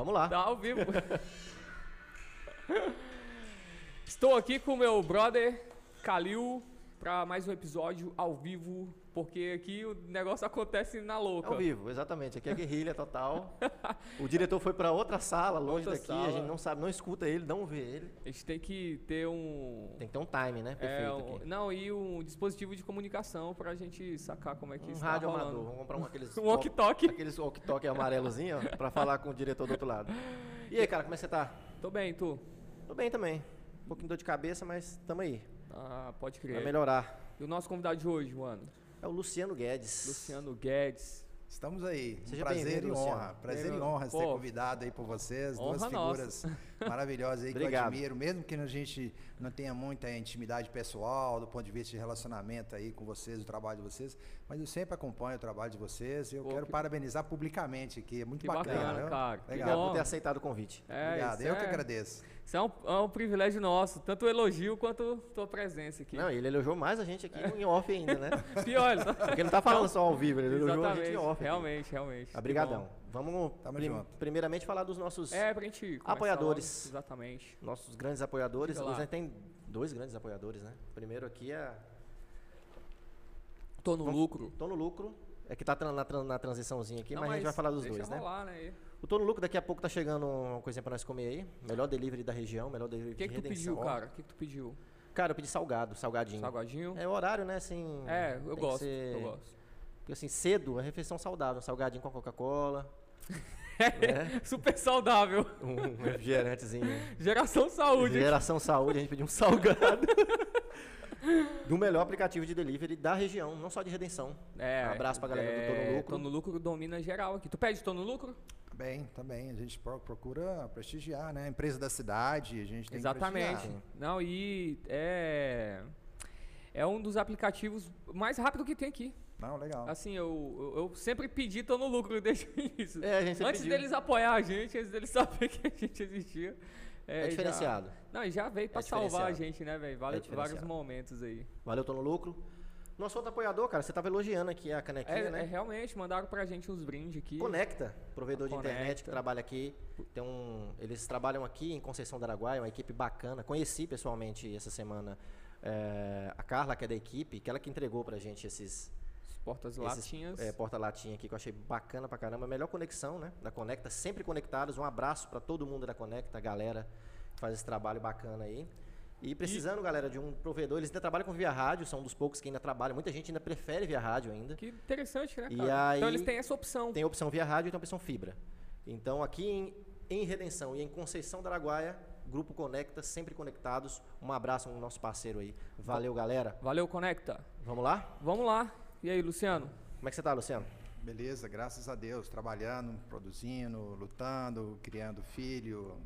Vamos lá. Tá ao vivo. Estou aqui com meu brother Kalil para mais um episódio ao vivo, porque aqui o negócio acontece na louca. Ao vivo, exatamente. Aqui é guerrilha total. O diretor foi pra outra sala, longe Outra daqui. A sala. gente não sabe, não escuta ele, não vê ele. A gente tem que ter um. Tem que ter um time, né? é, Perfeito um- aqui. não, e um dispositivo de comunicação pra gente sacar como é que Um está rádio rolando. amador. Vamos comprar um aqueles. Um walkie-talkie. Aqueles walkie-talkie amarelozinho, ó, pra falar com o diretor do outro lado. E aí, cara, como é que você tá? Tô bem, tu? Tô bem também. Um pouquinho de dor de cabeça, mas tamo aí. Ah, pode Vai crer. melhorar. E o nosso convidado de hoje, mano? É o Luciano Guedes. Luciano Guedes. Estamos aí. Seja um prazer e Luciano. honra. Prazer e honra ser convidado aí por vocês. Duas Honra figuras maravilhosas aí que eu admiro. Mesmo que a gente não tenha muita intimidade pessoal, do ponto de vista de relacionamento aí com vocês, o trabalho de vocês, mas eu sempre acompanho o trabalho de vocês e eu Pô, quero que- parabenizar publicamente aqui. É muito Que bacana. bacana, cara. Que Legal. Obrigado por ter aceitado o convite. É, Obrigado. Eu que é- agradeço. Isso é um, é um privilégio nosso, tanto o elogio quanto tua presença aqui. Não, ele elogiou mais a gente aqui em off ainda, né? Pior, ele tá- Porque ele não tá falando só ao vivo, ele elogiou a gente em off. aqui. realmente, realmente. Que Obrigadão. Vamos prim- junto. primeiramente falar dos nossos, É, pra gente começar Apoiadores. logo, Exatamente. nossos grandes apoiadores. Hoje a gente tem dois grandes apoiadores, né? O primeiro aqui é Tô no Vamos- lucro. Tô no Lucro. É que tá na, na transiçãozinha aqui, Não, mas, a gente vai falar dos deixa dois, né? rolar, né? O Tô no Lucro daqui a pouco tá chegando uma coisinha pra nós comer aí. Melhor delivery da região, melhor delivery O que, de que tu pediu, cara? O que, que tu pediu? Cara, eu pedi salgado, salgadinho. Salgadinho? É o horário, né? Assim. É, eu que gosto, ser- eu gosto. Porque assim, cedo é refeição saudável. Salgadinho com Coca-Cola, Super saudável. um refrigerantezinho. Geração saúde. Geração Saúde, a gente pediu um salgado. do melhor aplicativo de delivery da região, não só de redenção. É, Abraço pra galera do Tô no Lucro. Tô no lucro domina geral aqui. Tu pede Tô no lucro? Bem, também. A gente pro- procura prestigiar, né? A empresa da cidade, a gente tem que Exatamente. prestigiar. Não, e é. É um dos aplicativos mais rápido que tem aqui. Não, legal. Assim, eu, eu, eu sempre pedi Tô no lucro desde o início. É, a gente Antes pediu. deles apoiar a gente, antes deles saber que a gente existia. É, já- diferenciado. Não, e já veio pra É salvar a gente, né, velho? Vários, vários diferenciado. momentos aí. Valeu, tô no lucro. Nosso outro apoiador, cara, você tava elogiando aqui a canequinha, É, né? é, realmente, mandaram pra gente uns brindes aqui. Conecta, provedor de internet que Conecta. trabalha aqui. Tem um, eles trabalham aqui em Conceição do Araguaia, uma equipe bacana. Conheci pessoalmente essa semana é, a Carla, que é da equipe, que ela que entregou pra gente esses, Portas esses latinhas. é, porta-latinha aqui, que eu achei bacana pra caramba. Melhor conexão, né? Da Conecta, sempre conectados. Um abraço pra todo mundo da Conecta, a galera que faz esse trabalho bacana aí. E precisando, galera, de um provedor, eles ainda trabalham com via rádio, são um dos poucos que ainda trabalham. Muita gente ainda prefere via rádio ainda. Que interessante, né, E cara? então aí- eles têm essa opção. Tem a opção via rádio e tem a opção fibra. Então aqui em, em Redenção e em Conceição do Araguaia, Grupo Conecta, sempre conectados. Um abraço ao nosso parceiro aí. Valeu, galera. Valeu, Conecta. Vamos lá? Vamos lá. E aí, Luciano? Como é que você tá, Luciano? Beleza, graças a Deus, trabalhando, produzindo, lutando, criando filho,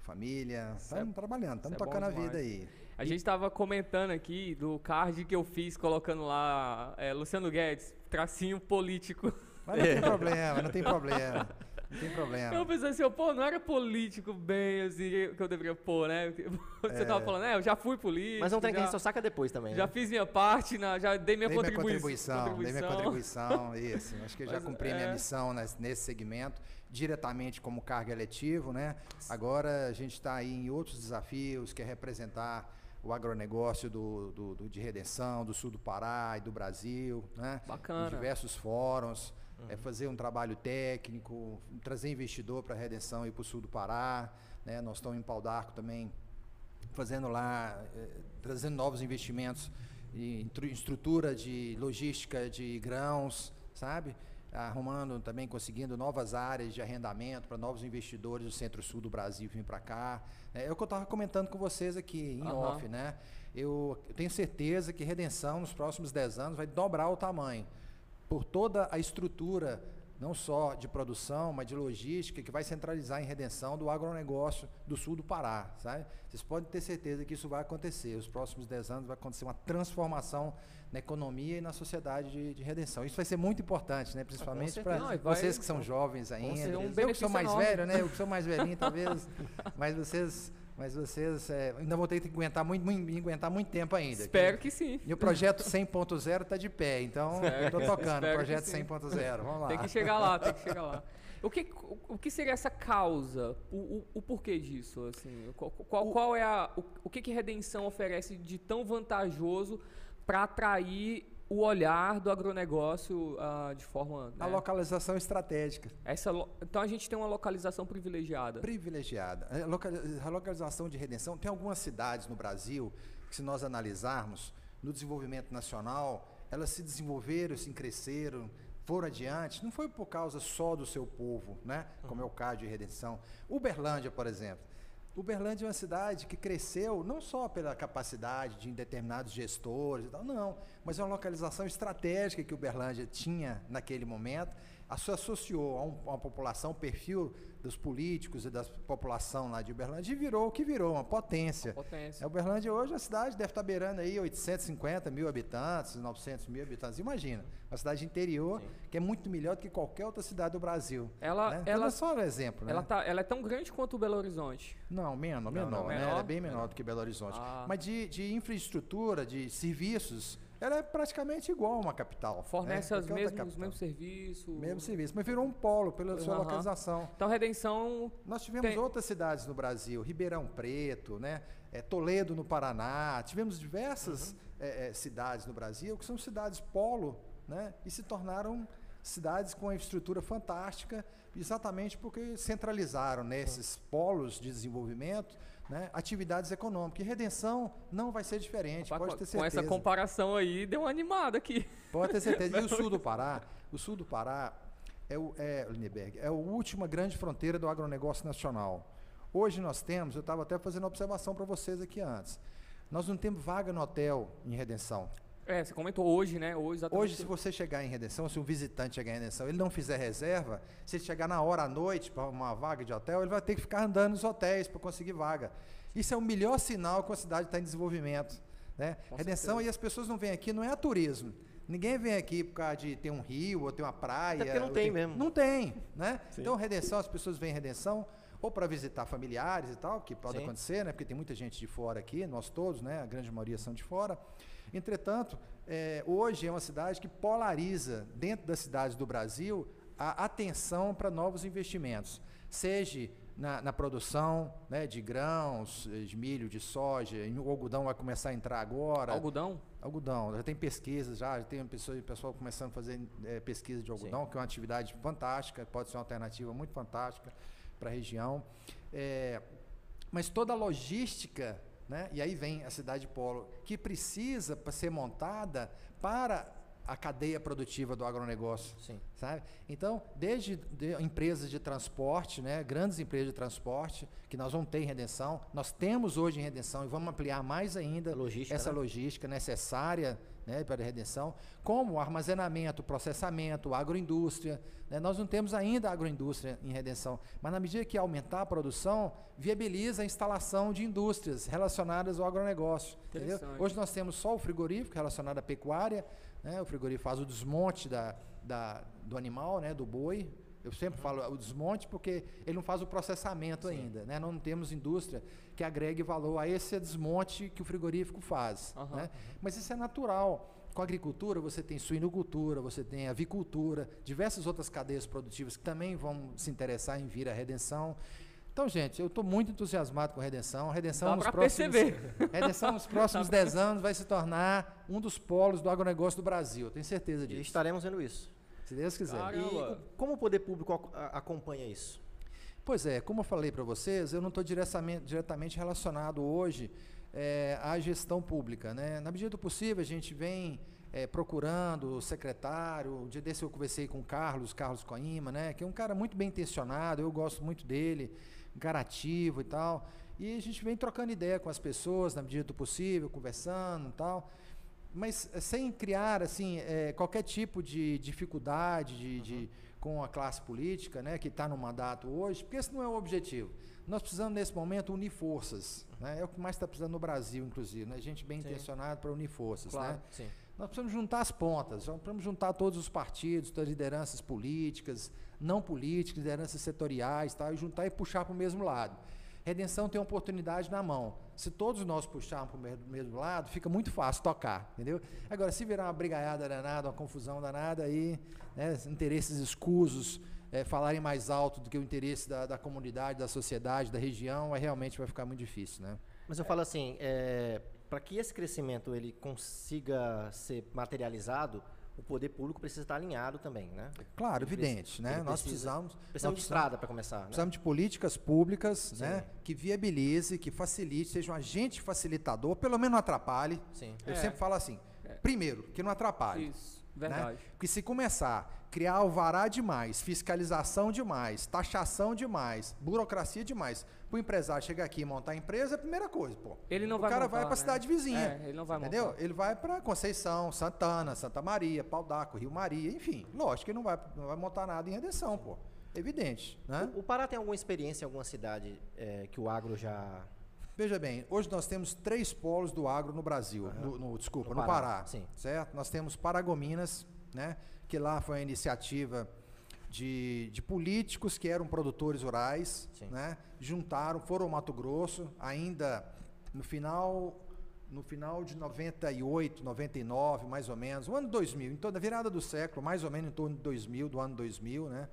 família. Estamos trabalhando, estamos é tocando a vida aí. A gente tava comentando aqui do card que eu fiz, colocando lá é, Luciano Guedes, tracinho político. Mas não tem problema, não tem problema. Não tem Eu problema. pensei assim, pô, não era político bem assim que eu deveria pôr, né? Você tava falando, é, eu já fui político. Mas não tem que a já, gente só saca depois também. já né? fiz minha parte, na, já dei minha, Dei minha contribui- contribuição, dei minha contribuição, isso. Acho que eu já cumpri minha é. missão nes- nesse segmento, diretamente como cargo eletivo, né? Agora a gente está aí em outros desafios, que é representar o agronegócio do, do- do- de redenção, do sul do Pará e do Brasil, né? Bacana. Em diversos fóruns, é fazer um trabalho técnico, trazer investidor para a redenção e para o sul do Pará, né? Nós estamos em Pau d'Arco também fazendo lá, eh, trazendo novos investimentos em tru- em estrutura de logística de grãos, sabe? Arrumando também, conseguindo novas áreas de arrendamento para novos investidores do centro-sul do Brasil vir para cá. É, é o que eu estava comentando com vocês aqui em Aham. off, né? Eu tenho certeza que Redenção, nos próximos 10 anos, vai dobrar o tamanho por toda a estrutura não só de produção, mas de logística, que vai centralizar em redenção do agronegócio do sul do Pará, sabe? Vocês podem ter certeza que isso vai acontecer. Os próximos 10 anos vai acontecer uma transformação na economia e na sociedade de, de redenção. Isso vai ser muito importante, né? principalmente para vocês que são jovens ainda. Um eu que sou mais enorme. velho, né? Eu que sou mais velhinho, talvez, mas vocês mas vocês é, ainda vão ter que aguentar muito, muito, aguentar muito tempo ainda. Espero que, que sim. E o projeto 100.0 está de pé, então estou tocando o projeto 100.0. Vamos lá. Tem que chegar lá, tem que chegar lá. O que, o, o que seria essa causa? O, o, o porquê disso? Assim, qual, qual, qual é a, o, o que, que redenção oferece de tão vantajoso para atrair o olhar do agronegócio uh, de forma. Né? A localização estratégica. Essa, então a gente tem uma localização privilegiada. Privilegiada. A localização de redenção. Tem algumas cidades no Brasil que, se nós analisarmos no desenvolvimento nacional, elas se desenvolveram, se cresceram, foram adiante. Não foi por causa só do seu povo, né? como é o caso de redenção. Uberlândia, por exemplo. Uberlândia é uma cidade que cresceu não só pela capacidade de determinados gestores e tal, não, mas é uma localização estratégica que Uberlândia tinha naquele momento, se associou a, um, a uma população, perfil dos políticos e da população lá de Uberlândia e virou o que virou, uma potência. Uma potência. A Uberlândia hoje, a cidade deve estar beirando aí 850 mil habitantes, 900 mil habitantes. Imagina, uma cidade interior Sim. que é muito melhor do que qualquer outra cidade do Brasil. Ela, né? ela é só um exemplo. Ela, né? tá, ela é tão grande quanto o Belo Horizonte? Não, menor, menor, não, né? Ela é bem menor do que Belo Horizonte. Ah. Mas de, de infraestrutura, de serviços, ela é praticamente igual a uma capital. Fornece né? os mesmos, mesmos serviços. Mesmo serviço, mas virou um polo pela uhum. sua localização. Então, Redenção. Nós tivemos tem... outras cidades no Brasil, Ribeirão Preto, né? É, Toledo no Paraná, tivemos diversas uhum. é, é, cidades no Brasil que são cidades polo, né? E se tornaram cidades com uma infraestrutura fantástica, exatamente porque centralizaram nesses né, polos de desenvolvimento né, atividades econômicas. E redenção não vai ser diferente, pode ter certeza. Com essa comparação aí, deu uma animada aqui. Pode ter certeza. E o sul do Pará, o sul do Pará é, o, é, Lindeberg, é a última grande fronteira do agronegócio nacional. Hoje nós temos, eu estava até fazendo observação para vocês aqui antes, nós não temos vaga no hotel em Redenção. É, você comentou hoje, né? Hoje, hoje, se você chegar em Redenção, se um visitante chegar em Redenção, ele não fizer reserva, se ele chegar na hora à noite para uma vaga de hotel, ele vai ter que ficar andando nos hotéis para conseguir vaga. Isso é o melhor sinal que a cidade está em desenvolvimento. Né? Redenção, certeza. e as pessoas não vêm aqui, não é a turismo. Ninguém vem aqui por causa de ter um rio ou ter uma praia. Até porque não tem ter... mesmo. Não tem, né? Então, Redenção, as pessoas vêm em Redenção ou para visitar familiares e tal, que pode Sim. acontecer, né? Porque tem muita gente de fora aqui, nós todos, né? A grande maioria são de fora. Entretanto, é, hoje é uma cidade que polariza, dentro das cidades do Brasil, a atenção para novos investimentos. Seja na, na, produção né, de grãos, de milho, de soja, o algodão vai começar a entrar agora. Algodão? Algodão, já tem pesquisas, já, já tem pessoas, pessoal começando a fazer é, pesquisa de algodão, Sim. que é uma atividade fantástica, pode ser uma alternativa muito fantástica para a região. É, mas toda a logística né? E aí vem a cidade polo, que precisa ser montada para a cadeia produtiva do agronegócio, Sim. sabe? Então, desde de empresas de transporte, né, grandes empresas de transporte, que nós vamos ter em Redenção, nós temos hoje em Redenção e vamos ampliar mais ainda logística, essa né? logística necessária né, para a redenção, como armazenamento, processamento, agroindústria. Né? Nós não temos ainda agroindústria em redenção, mas na medida que aumentar a produção, viabiliza a instalação de indústrias relacionadas ao agronegócio. Hoje nós temos só o frigorífico relacionado à pecuária, né? o frigorífico faz o desmonte da, da, do animal, né? do boi, eu sempre uhum. falo o desmonte porque ele não faz o processamento Sim. ainda, né? Não temos indústria que agregue valor a esse desmonte que o frigorífico faz, uhum. né? Mas isso é natural. Com a agricultura você tem suinocultura, você tem avicultura, diversas outras cadeias produtivas que também vão se interessar em vir à redenção. Então, gente, eu estou muito entusiasmado com a Redenção. A Redenção, nos próximos, Redenção nos próximos 10 anos vai se tornar um dos polos do agronegócio do Brasil. Eu tenho certeza disso. E estaremos vendo isso. Se Deus quiser. Caramba. E como o poder público acompanha isso? Pois é, como eu falei para vocês, eu não estou diretamente, relacionado hoje é, à gestão pública. Né? Na medida do possível, a gente vem é, procurando o secretário. Um dia desse eu conversei com o Carlos, Carlos Coima, né? que é um cara muito bem intencionado, eu gosto muito dele, um cara ativo e tal. E a gente vem trocando ideia com as pessoas na medida do possível, conversando e tal. Mas eh, sem criar assim eh, qualquer tipo de dificuldade de, de- com a classe política, né, que está no mandato hoje, porque esse não é o objetivo. Nós precisamos nesse momento unir forças, né? É o que mais está precisando no Brasil, inclusive, né? Gente bem intencionada para unir forças, Claro. né? Sim. Nós precisamos juntar as pontas, nós precisamos juntar todos os partidos, todas as lideranças políticas, não políticas, lideranças setoriais, tal, e juntar e puxar para o mesmo lado. Redenção tem oportunidade na mão. Se todos nós puxarmos para o mesmo, lado, fica muito fácil tocar, entendeu? Agora, se virar uma brigaiada danada, uma confusão danada, aí né, interesses escusos eh, falarem mais alto do que o interesse da, da comunidade, da sociedade, da região, aí realmente vai ficar muito difícil, né? Mas eu falo assim, para que esse crescimento ele consiga ser materializado, o poder público precisa estar alinhado também, né? Claro, Ele evidente, né? ele Nós precisa- precisamos... Precisamos nós de estrada para começar, né? Precisamos de políticas públicas Sim. né, que viabilize, que facilite, seja um agente facilitador, pelo menos não atrapalhe. Sim. Eu É. sempre falo assim, primeiro, que não atrapalhe. Isso, né? verdade. Porque se começar a criar alvará demais, fiscalização demais, taxação demais, burocracia demais, para o empresário chegar aqui e montar a empresa, é a primeira coisa, pô. Ele não o vai cara montar, vai para a né? cidade vizinha. É, ele não vai entendeu? montar. Ele vai para Conceição, Santana, Santa Maria, Pau d'Arco, Rio Maria, enfim. Lógico que ele não vai, não vai montar nada em redenção, pô. Evidente, né? O, o Pará tem alguma experiência em alguma cidade eh, que o agro já... Veja bem, hoje nós temos três polos do agro no Brasil, no, no- desculpa, No no, Pará, Pará, sim. certo? Nós temos Paragominas, né, que lá foi a iniciativa de, de políticos que eram produtores rurais, Sim. né, juntaram, foram ao Mato Grosso, ainda no final no final de 98, 99, mais ou menos, o ano 2000, então da virada do século, mais ou menos em torno de 2000, do ano 2000, né?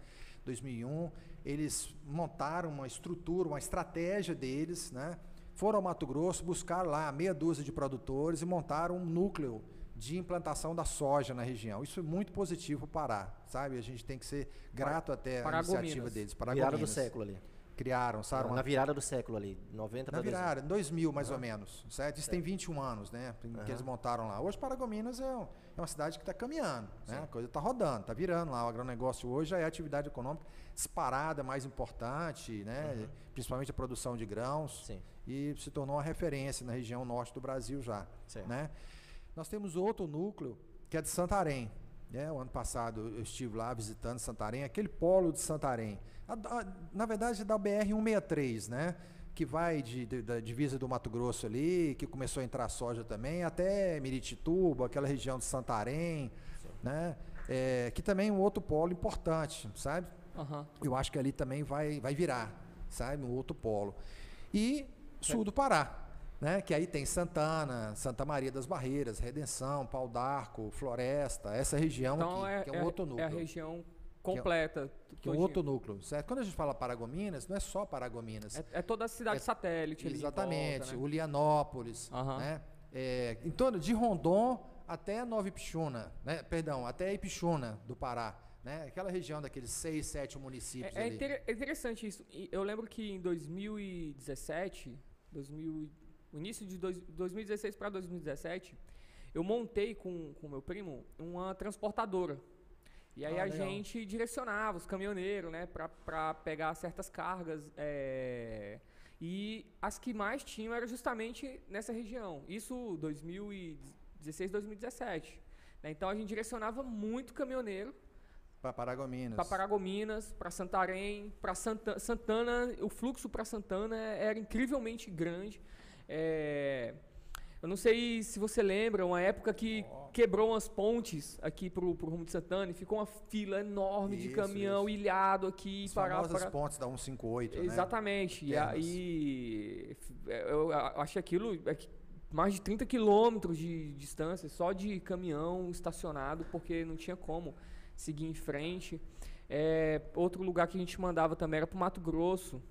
2001, eles montaram uma estrutura, uma estratégia deles, né? Foram ao Mato Grosso, buscaram lá meia dúzia de produtores e montaram um núcleo de implantação da soja na região. Isso é muito positivo para o Pará, sabe? A gente tem que ser grato até à Paragominas. iniciativa deles. Virada do Paragominas. século ali. Criaram, sabe? Na virada do século ali, 90 na para 2000. virada, 2000 mais ou menos, certo? Isso tem 21 anos, né? Que Aham. eles montaram lá. Hoje Paragominas é, um- é uma cidade que está caminhando, né? A coisa está rodando, está virando lá. O agronegócio hoje já é a atividade econômica disparada, mais importante, né? Principalmente a produção de grãos. Sim. E se tornou uma referência na região norte do Brasil já, Certo. né? Nós temos outro núcleo que é de Santarém. Né? O ano passado eu estive lá visitando Santarém, aquele polo de Santarém. A- a- na verdade, é da BR-163, né? que vai de, de- da divisa do Mato Grosso ali, que começou a entrar soja também, até Miritituba, aquela região de Santarém, né? É, que também é um outro polo importante, sabe? Aham. Eu acho que ali também vai, vai virar, sabe? Um outro polo. E sul do Pará, né? Que aí tem Santana, Santa Maria das Barreiras, Redenção, Pau d'Arco, Floresta, essa região Então aqui, é, que é é um a- outro é a núcleo. região completa. que é um outro núcleo, certo? Quando a gente fala Paragominas, não é só Paragominas. É, é toda a cidade É- satélite Exatamente, volta, né? Ulianópolis, Aham. né? É, em torno de Rondon até Nova Ipixuna, né? Perdão, até Ipixuna do Pará, né? Aquela região daqueles seis, sete municípios É, é inter- é interessante isso. Eu lembro que em 2017, 2000, e- o início de dois, 2016 para 2017, eu montei com o meu primo uma transportadora. E aí Ah, a legal. gente direcionava os caminhoneiros, né, para pegar certas cargas. é, e as que mais tinham era justamente nessa região. Isso 2016, 2017. né? Então a gente direcionava muito caminhoneiro Para Paragominas. para Paragominas, para Santarém, para Santa, Santana, o fluxo para Santana era incrivelmente grande. É, eu não sei se você lembra, uma época que quebrou umas pontes aqui pro, pro rumo de Santana e ficou uma fila enorme de Isso, caminhão isso. ilhado aqui As para, famosas para pontes da 158, né? Exatamente. E Termas. aí eu a- achei aquilo é mais de 30 quilômetros de distância só de caminhão estacionado, porque não tinha como seguir em frente. É, outro lugar que a gente mandava também era para Mato Grosso.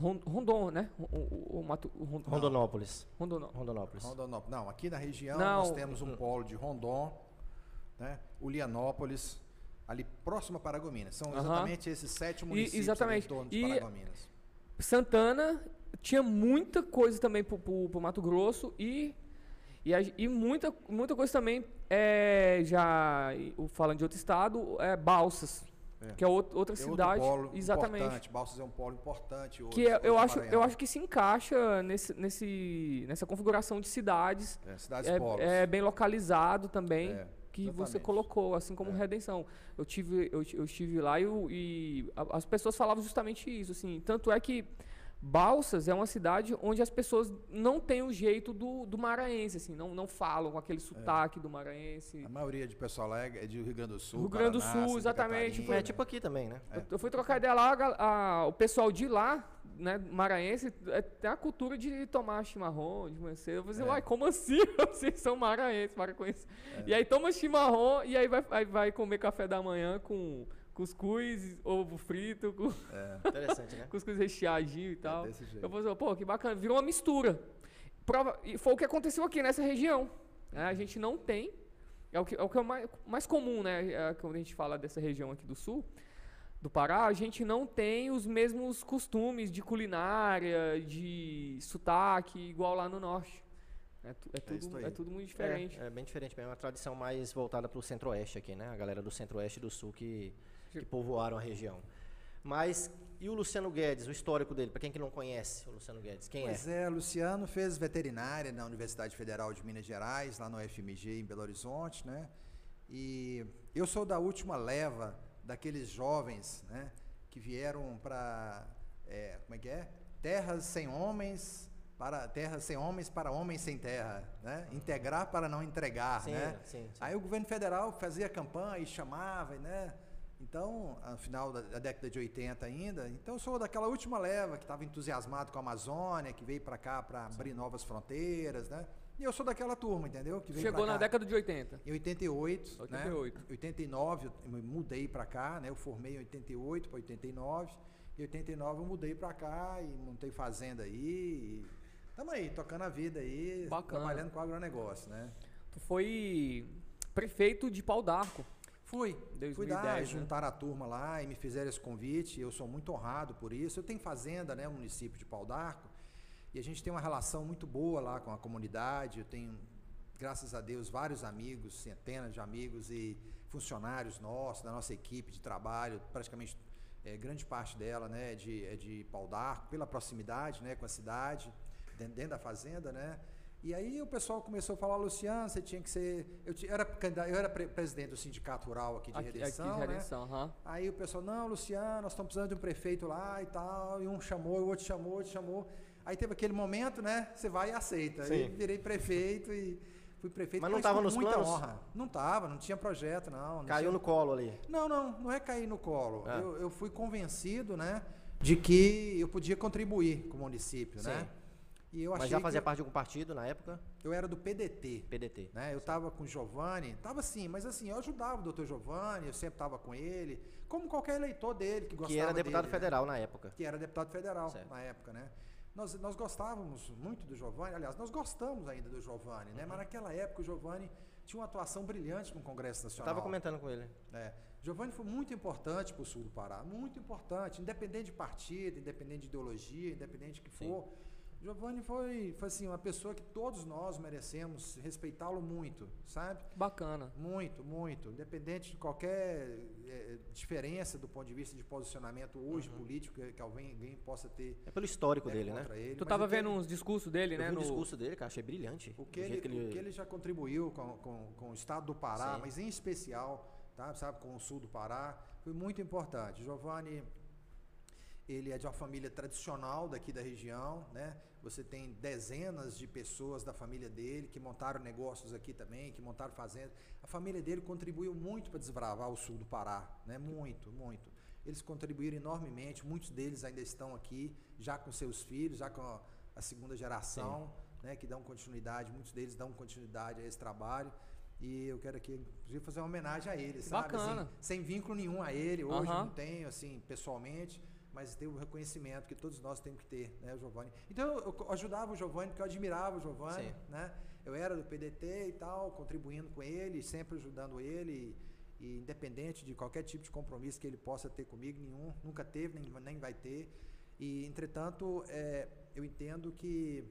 Ron- Rondon, né? O, o- o Mato, o Ron- Rondonópolis. Rondon, não. Rondonópolis. Rondonópolis. Não, aqui na região Não. nós temos um polo de Rondon, né? Ulianópolis, ali próximo a Paragominas. São exatamente esses sete municípios ali exatamente. em torno de E- Paragominas. Santana tinha muita coisa também pro, pro, pro Mato Grosso e, e, a- e muita, muita coisa também, é, já e- o- falando de outro estado, é, balsas. É. Que é outra, outra cidade. Polo exatamente. Importante. Balsas é um polo importante. Hoje, que é, eu, acho, eu acho que se encaixa nesse, nesse, nessa configuração de cidades. É, cidades é, polos. é bem localizado também. É, que exatamente. você colocou, assim como é. Redenção. Eu tive, eu, eu estive lá e, e as pessoas falavam justamente isso. Assim, tanto é que Balsas é uma cidade onde as pessoas não têm o jeito do, do maranhense, assim, não, não falam com aquele sotaque é. do maranhense. A maioria de pessoal lá é de Rio Grande do Sul. Rio Grande do Sul, exatamente. Foi, é tipo aqui também, né? É. Eu, eu, fui trocar ideia lá, a, a, o pessoal de lá, né, maranhense, é, tem a cultura de tomar chimarrão, de conhecer. Eu falei, assim, uai, como assim? Vocês são maranhenses, para conhecer. É. E aí toma chimarrão e aí vai, aí vai comer café da manhã com cuscuz, ovo frito, com é. interessante, né? cuscuz recheadinho e é tal. É eu falei, pô, que bacana, virou uma mistura. Prova, e foi o que aconteceu aqui nessa região. Né? A gente não tem, é o que é, o que é mais, mais comum, né? É, quando a gente fala dessa região aqui do sul, do Pará, a gente não tem os mesmos costumes de culinária, de sotaque, igual lá no norte. É, é, é tudo, é, tudo muito diferente. É, é, bem diferente mesmo. É uma tradição mais voltada para o centro-oeste aqui, né? A galera do centro-oeste e do sul que que povoaram a região. Mas e o Luciano Guedes, o histórico dele, para quem que não conhece o Luciano Guedes, quem pois é? Pois é, Luciano fez veterinária na Universidade Federal de Minas Gerais, lá no FMG em Belo Horizonte, né? E eu sou da última leva daqueles jovens, né, que vieram para é, como é que é? Terras sem homens, para terras sem homens para homens sem terra, né? Integrar para não entregar, sim, né? Sim, sim. Aí o governo federal fazia campanha e chamava, né? Então, no final da, década de 80 ainda, então eu sou daquela última leva que estava entusiasmado com a Amazônia, que veio para cá para abrir novas fronteiras, né? E eu sou daquela turma, entendeu? Que Chegou na década de 80. Em 88, 88. Né? 89 eu mudei para cá, né? Eu formei em 88 para 89. Em 89 eu mudei para cá e montei fazenda aí. Estamos aí, tocando a vida aí, Bacana. trabalhando com agronegócio, né? Tu foi prefeito de Pau d'Arco. Fui. 2010, fui dar, né? juntar a turma lá e me fizeram esse convite. Eu sou muito honrado por isso. Eu tenho fazenda, né, no município de Pau d'Arco, e a gente tem uma relação muito boa lá com a comunidade. Eu tenho, graças a Deus, vários amigos, centenas de amigos e funcionários nossos, da nossa equipe de trabalho, praticamente é, grande parte dela, né, de, é de Pau d'Arco, pela proximidade, né, com a cidade, dentro, dentro da fazenda, né. E aí o pessoal começou a falar, Luciano, você tinha que ser. Eu, eu era, eu era presidente do sindicato rural aqui de aqui, Redenção. Aqui de Redenção né? uhum. Aí o pessoal, não, Luciano, nós estamos precisando de um prefeito lá e tal. E um chamou, o outro chamou, o outro chamou. Aí teve aquele momento, né? Você vai e aceita. Sim. Aí virei prefeito e fui prefeito. Mas não estava nos muita planos? honra. Não estava, não tinha projeto, não. não Caiu tinha... no colo ali. Não, não, não é cair no colo. Ah. Eu, eu fui convencido, né? De que eu podia contribuir com o município, né? Sim. né? E eu Mas já fazia parte de algum partido na época? Eu era do PDT. PDT. Né? Eu estava com o Giovanni, estava assim, mas assim, eu ajudava o doutor Giovanni, eu sempre estava com ele, como qualquer eleitor dele que gostava Que era deputado dele, né? federal né? na época. Que era deputado federal certo. na época, né? Nós, nós gostávamos muito do Giovanni, aliás, nós gostamos ainda do Giovanni, né? Uhum. Mas naquela época o Giovanni tinha uma atuação brilhante no Congresso Nacional. Estava comentando com ele. É. Giovanni foi muito importante para o sul do Pará, muito importante, independente de partido, independente de ideologia, independente de que for. Sim Giovanni foi, foi assim, uma pessoa que todos nós merecemos respeitá-lo muito, sabe? Bacana. Muito, muito. Independente de qualquer é, diferença do ponto de vista de posicionamento hoje uhum. político que, que alguém, alguém, possa ter. É pelo histórico é, dele, né? Ele. Tu estava vendo uns discursos dele, né? no... discurso dele, cara, achei brilhante. O que, ele, que ele... O que ele já contribuiu com, com, com o estado do Pará, Sim. mas em especial, tá, sabe, com o sul do Pará, foi muito importante. Giovanni ele é de uma família tradicional daqui da região, né? Você tem dezenas de pessoas da família dele que montaram negócios aqui também, que montaram fazendas. A família dele contribuiu muito para desbravar o sul do Pará, né? Muito, muito. Eles contribuíram enormemente, muitos deles ainda estão aqui, já com seus filhos, já com a, segunda geração, né? Que dão continuidade, muitos deles dão continuidade a esse trabalho. E eu quero aqui, inclusive, fazer uma homenagem a eles, sabe? Bacana. Assim, sem vínculo nenhum a ele, hoje uhum. não tenho, assim, pessoalmente mas ter o reconhecimento que todos nós temos que ter, né, Giovanni. Então eu ajudava o Giovanni porque eu admirava o Giovanni, Sim. né? Eu era do PDT e tal, contribuindo com ele, sempre ajudando ele, e, e, independente de qualquer tipo de compromisso que ele possa ter comigo, nenhum, nunca teve, nem, nem vai ter. E entretanto, é, eu entendo que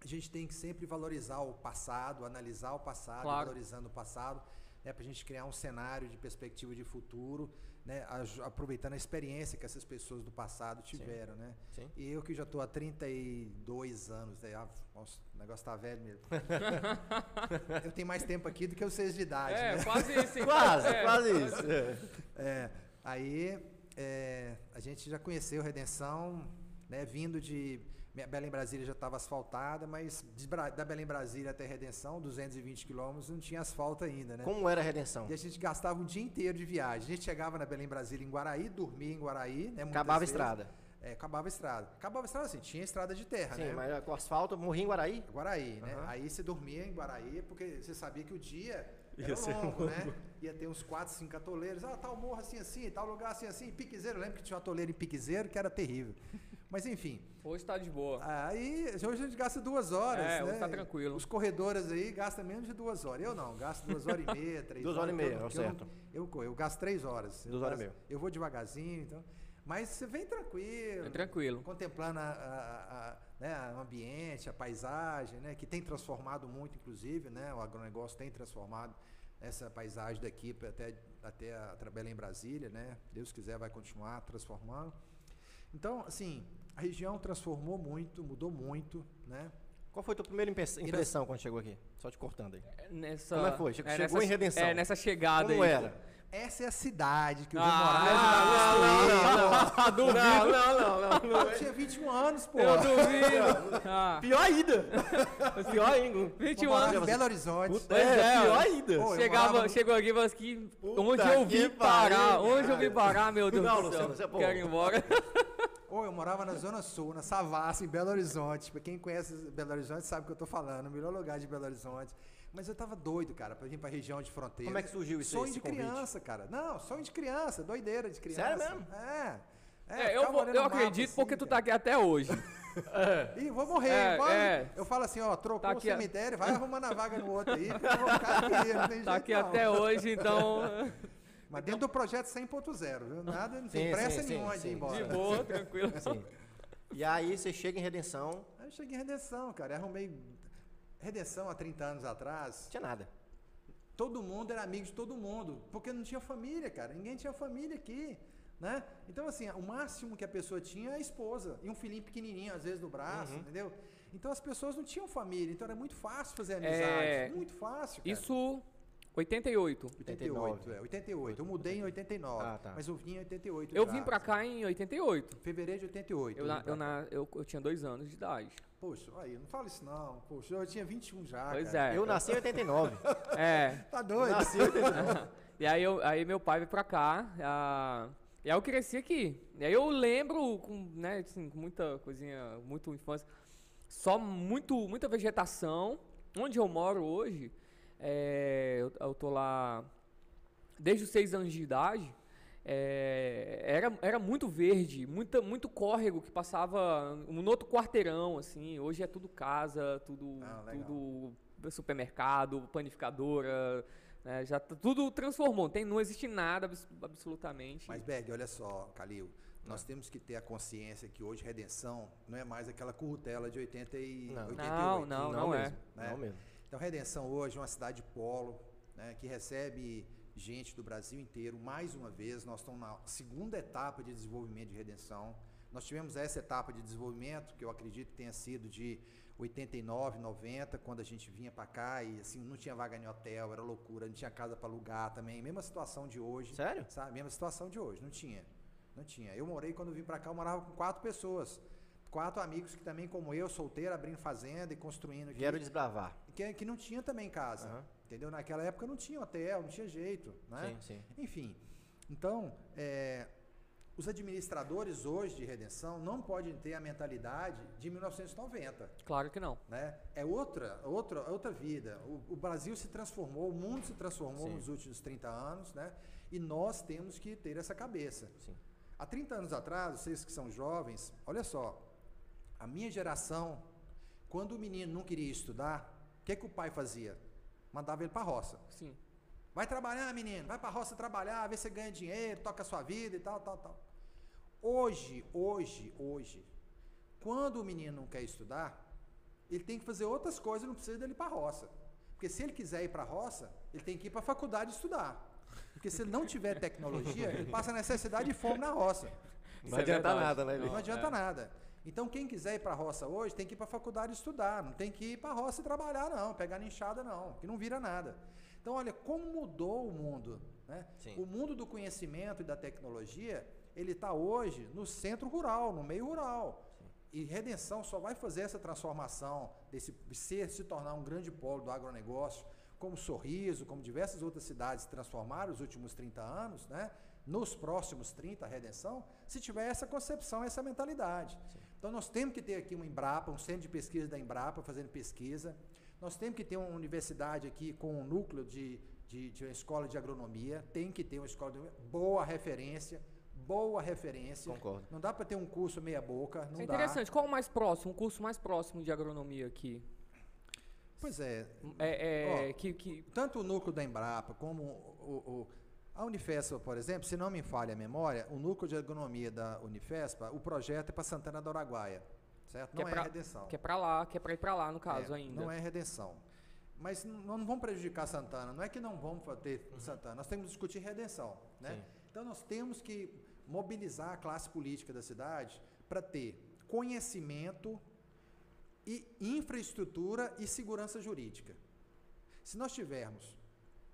a gente tem que sempre valorizar o passado, analisar o passado, claro. valorizando o passado né, para a gente criar um cenário de perspectiva de futuro, né, aproveitando a experiência que essas pessoas do passado tiveram. Sim. Né? Sim. E eu que já estou há 32 anos, né, ah, nossa, o negócio está velho mesmo. eu tenho mais tempo aqui do que vocês de idade. É, né? quase isso. quase, é, quase isso. É, aí é, a gente já conheceu Redenção, né, vindo de Belém Brasília já estava asfaltada, mas da Belém Brasília até Redenção, 220 quilômetros, não tinha asfalto ainda, né? Como era a Redenção? E a gente gastava um dia inteiro de viagem. A gente chegava na Belém Brasília em Guaraí, dormia em Guaraí, né? Acabava a estrada. É, acabava a estrada. Acabava a estrada assim, tinha estrada de terra, Sim, né? mas com asfalto, morria em Guaraí? Guaraí, né? Uhum. Aí você dormia em Guaraí, porque você sabia que o dia era Ia longo, né? Ia ter uns 4, 5 atoleiros. Ah, tal morro assim, assim, tal lugar assim, assim. Piquezeiro, eu lembro que tinha um atoleiro em Piquezeiro que era terrível. Mas enfim. Hoje está de boa. Aí, hoje a gente gasta duas horas. É, né? hoje tá tranquilo. Os corredores aí gastam menos de duas horas. Eu não, gasto duas horas e meia, três duas horas. Duas horas e meia, é certo. Eu, eu, eu, gasto três horas. Duas horas e meia. Eu vou devagarzinho, então. Mas você vem tranquilo. Vem tranquilo. Contemplando a, a, a, né, o ambiente, a paisagem, né? Que tem transformado muito, inclusive, né? O agronegócio tem transformado essa paisagem daqui até, até a Belém Brasília, né? Deus quiser vai continuar transformando. Então, assim, a região transformou muito, mudou muito, né? Qual foi a tua primeira impressão quando chegou aqui? Só te cortando aí. Nessa, Como é que foi? Chegou, é, nessa, em Redenção. É, nessa chegada Como aí. era? Essa é a cidade que eu ah, vou morar. Não, não, não, não, não, não, não, Eu tinha 21 anos, pô. Eu duvido. Ah. Pior ainda. Pior ainda. 21 anos. em Belo Horizonte. Puta, é, pior ainda. Pô, Chegava, morava... Chegou aqui e falou assim, onde eu vim parar? Onde eu vim parar, meu Deus não, do céu. Luciano, você, Quero ir embora. Ou eu morava na Zona Sul, na Savassi, em Belo Horizonte. Pra quem conhece Belo Horizonte sabe o que eu tô falando. O melhor lugar de Belo Horizonte. Mas eu tava doido, cara, pra vir pra região de fronteira. Como é que surgiu isso Sonho de criança, cara. Não, sonho de criança, doideira de criança. Sério mesmo? É. É, é eu, vou, eu acredito assim, porque tu tá aqui até hoje. é. Ih, vou morrer. É, vai, é. Eu falo assim, ó, trocou tá o cemitério, vai arrumando a vaga no outro aí, porque eu vou ficar aqui, não tem Tá aqui não. até hoje, então... Mas dentro do projeto 100.0, viu? Nada, não tem pressa sim, nenhuma sim, de ir embora. De boa, tranquilo. Sim. E aí você chega em Redenção. Aí eu cheguei em Redenção, cara. Arrumei Redenção há 30 anos atrás. Tinha nada. Todo mundo era amigo de todo mundo, porque não tinha família, cara. Ninguém tinha família aqui, né? Então, assim, o máximo que a pessoa tinha é a esposa e um filhinho pequenininho, às vezes, no braço, uhum. entendeu? Então, as pessoas não tinham família, então era muito fácil fazer amizade. É... Muito fácil, cara. Isso 88. 88, é, 88. Eu mudei em 89, ah, tá. mas eu vim em 88. Eu já, vim pra cá em 88. Fevereiro de 88. Eu, eu, na, eu, na, eu, eu, tinha dois anos de idade. Poxa, aí, não fala isso não. Poxa, eu tinha 21 já. Pois cara. é. Eu nasci em 89. é. Tá doido? Nasci em 89. e aí, eu, aí meu pai veio pra cá. A, e aí eu cresci aqui. E aí eu lembro, com, né, assim, com muita coisinha, muito infância, só muito, muita vegetação. Onde eu moro hoje, é, eu, eu tô lá desde os seis anos de idade. É, era, era muito verde, muita, muito córrego que passava no outro quarteirão, assim. Hoje é tudo casa, tudo, ah, tudo supermercado, panificadora, né, já tudo transformou. Tem, não existe nada absolutamente. Mas Berg, olha só, Calil, nós ah. temos que ter a consciência que hoje redenção não é mais aquela currutela de 80 e não. 88. Não, não, não, não é. Mesmo, né? Não mesmo. Então, Redenção hoje é uma cidade polo, né, que recebe gente do Brasil inteiro. Mais uma vez, nós estamos na segunda etapa de desenvolvimento de Redenção. Nós tivemos essa etapa de desenvolvimento, que eu acredito que tenha sido de 89, 90, quando a gente vinha para cá e assim, não tinha vaga em hotel, era loucura, não tinha casa para alugar também. Mesma situação de hoje. Sério? Sabe? Mesma situação de hoje, não tinha. Não tinha. Eu morei, quando vim para cá, eu morava com quatro pessoas quatro amigos que também, como eu, solteiro, abrindo fazenda e construindo. Aqui, Vieram desbravar. Que, que não tinha também casa. Uhum. Entendeu? Naquela época não tinha hotel, não tinha jeito. Né? Sim, sim. Enfim. Então, é, os administradores hoje de redenção não podem ter a mentalidade de 1990. Claro que não. Né? É outra, outra, outra vida. O, o Brasil se transformou, o mundo se transformou Sim. nos últimos 30 anos, né? E nós temos que ter essa cabeça. Sim. Há 30 anos atrás, vocês que são jovens, olha só, a minha geração, quando o menino não queria estudar, o que, que o pai fazia? Mandava ele para a roça. Sim. Vai trabalhar, menino, vai para a roça trabalhar, vê se você ganha dinheiro, toca a sua vida e tal, tal, tal. Hoje, hoje, hoje, quando o menino não quer estudar, ele tem que fazer outras coisas, não precisa dele para a roça. Porque se ele quiser ir para a roça, ele tem que ir para a faculdade estudar. Porque se ele não tiver tecnologia, ele passa necessidade de fome na roça. Não adianta nada, né, Não adianta nada. Então, quem quiser ir para a roça hoje, tem que ir para a faculdade estudar. Não tem que ir para a roça e trabalhar, não. Pegar enxada, não. Que não vira nada. Então, olha, como mudou o mundo. Né? O mundo do conhecimento e da tecnologia, ele está hoje no centro rural, no meio rural. Sim. E Redenção só vai fazer essa transformação desse ser se tornar um grande polo do agronegócio, como Sorriso, como diversas outras cidades transformaram nos últimos 30 anos, né? nos próximos 30, a Redenção, se tiver essa concepção, essa mentalidade. Sim. Então nós temos que ter aqui uma Embrapa, um centro de pesquisa da Embrapa fazendo pesquisa. Nós temos que ter uma universidade aqui com um núcleo de, de, de uma escola de agronomia, tem que ter uma escola de boa referência, boa referência. Concordo. Não dá para ter um curso meia boca, não é interessante. Dá. Qual o mais próximo, um curso mais próximo de agronomia aqui? Pois é. é, é Ó, que, que... Tanto o núcleo da Embrapa como o, o a Unifespa, por exemplo, se não me falha a memória, o núcleo de agronomia da Unifespa, o projeto é para Santana do Araguaia, certo? Que não é, pra, é redenção. Que é para lá, que é para ir para lá, no caso, é, ainda. Não é redenção. Mas não, não vamos prejudicar Santana, não é que não vamos ter uhum. Santana, nós temos que discutir redenção, né? Sim. Então nós temos que mobilizar a classe política da cidade para ter conhecimento e infraestrutura e segurança jurídica. Se nós tivermos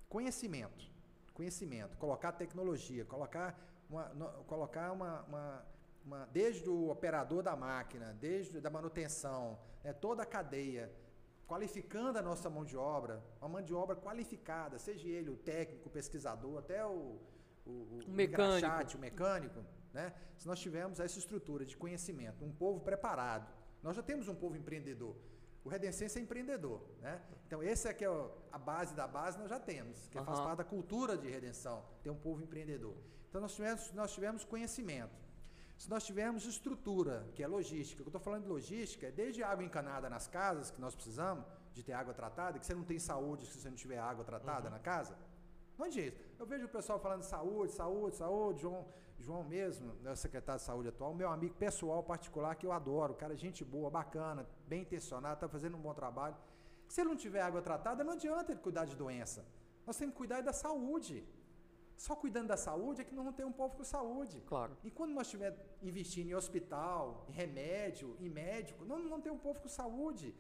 conhecimento, conhecimento, colocar tecnologia, colocar uma, no, colocar uma, uma, uma, desde o operador da máquina, desde da manutenção, né, toda a cadeia, qualificando a nossa mão de obra, uma mão de obra qualificada, seja ele o técnico, o pesquisador, até o, o, o, o mecânico. o mecânico, né? Se nós tivermos essa estrutura de conhecimento, um povo preparado, nós já temos um povo empreendedor. O Redencense é empreendedor, né? Então, esse é que é a base da base, nós já temos, que uhum. faz parte da cultura de redenção, ter um povo empreendedor. Então, nós tivemos, nós tivemos conhecimento. Se nós tivermos estrutura, que é logística, eu estou falando de logística, é desde água encanada nas casas, que nós precisamos de ter água tratada, que você não tem saúde se você não tiver água tratada uhum. na casa. Não é Eu vejo o pessoal falando de saúde, saúde, saúde, João, João mesmo, né, secretário de saúde atual, meu amigo pessoal particular que eu adoro, cara, gente boa, bacana, bem intencionado, está fazendo um bom trabalho. Se ele não tiver água tratada, não adianta ele cuidar de doença. Nós temos que cuidar da saúde. Só cuidando da saúde é que nós não temos um povo com saúde. Claro. E quando nós estivermos investindo em hospital, em remédio, em médico, não, não tem um povo com saúde.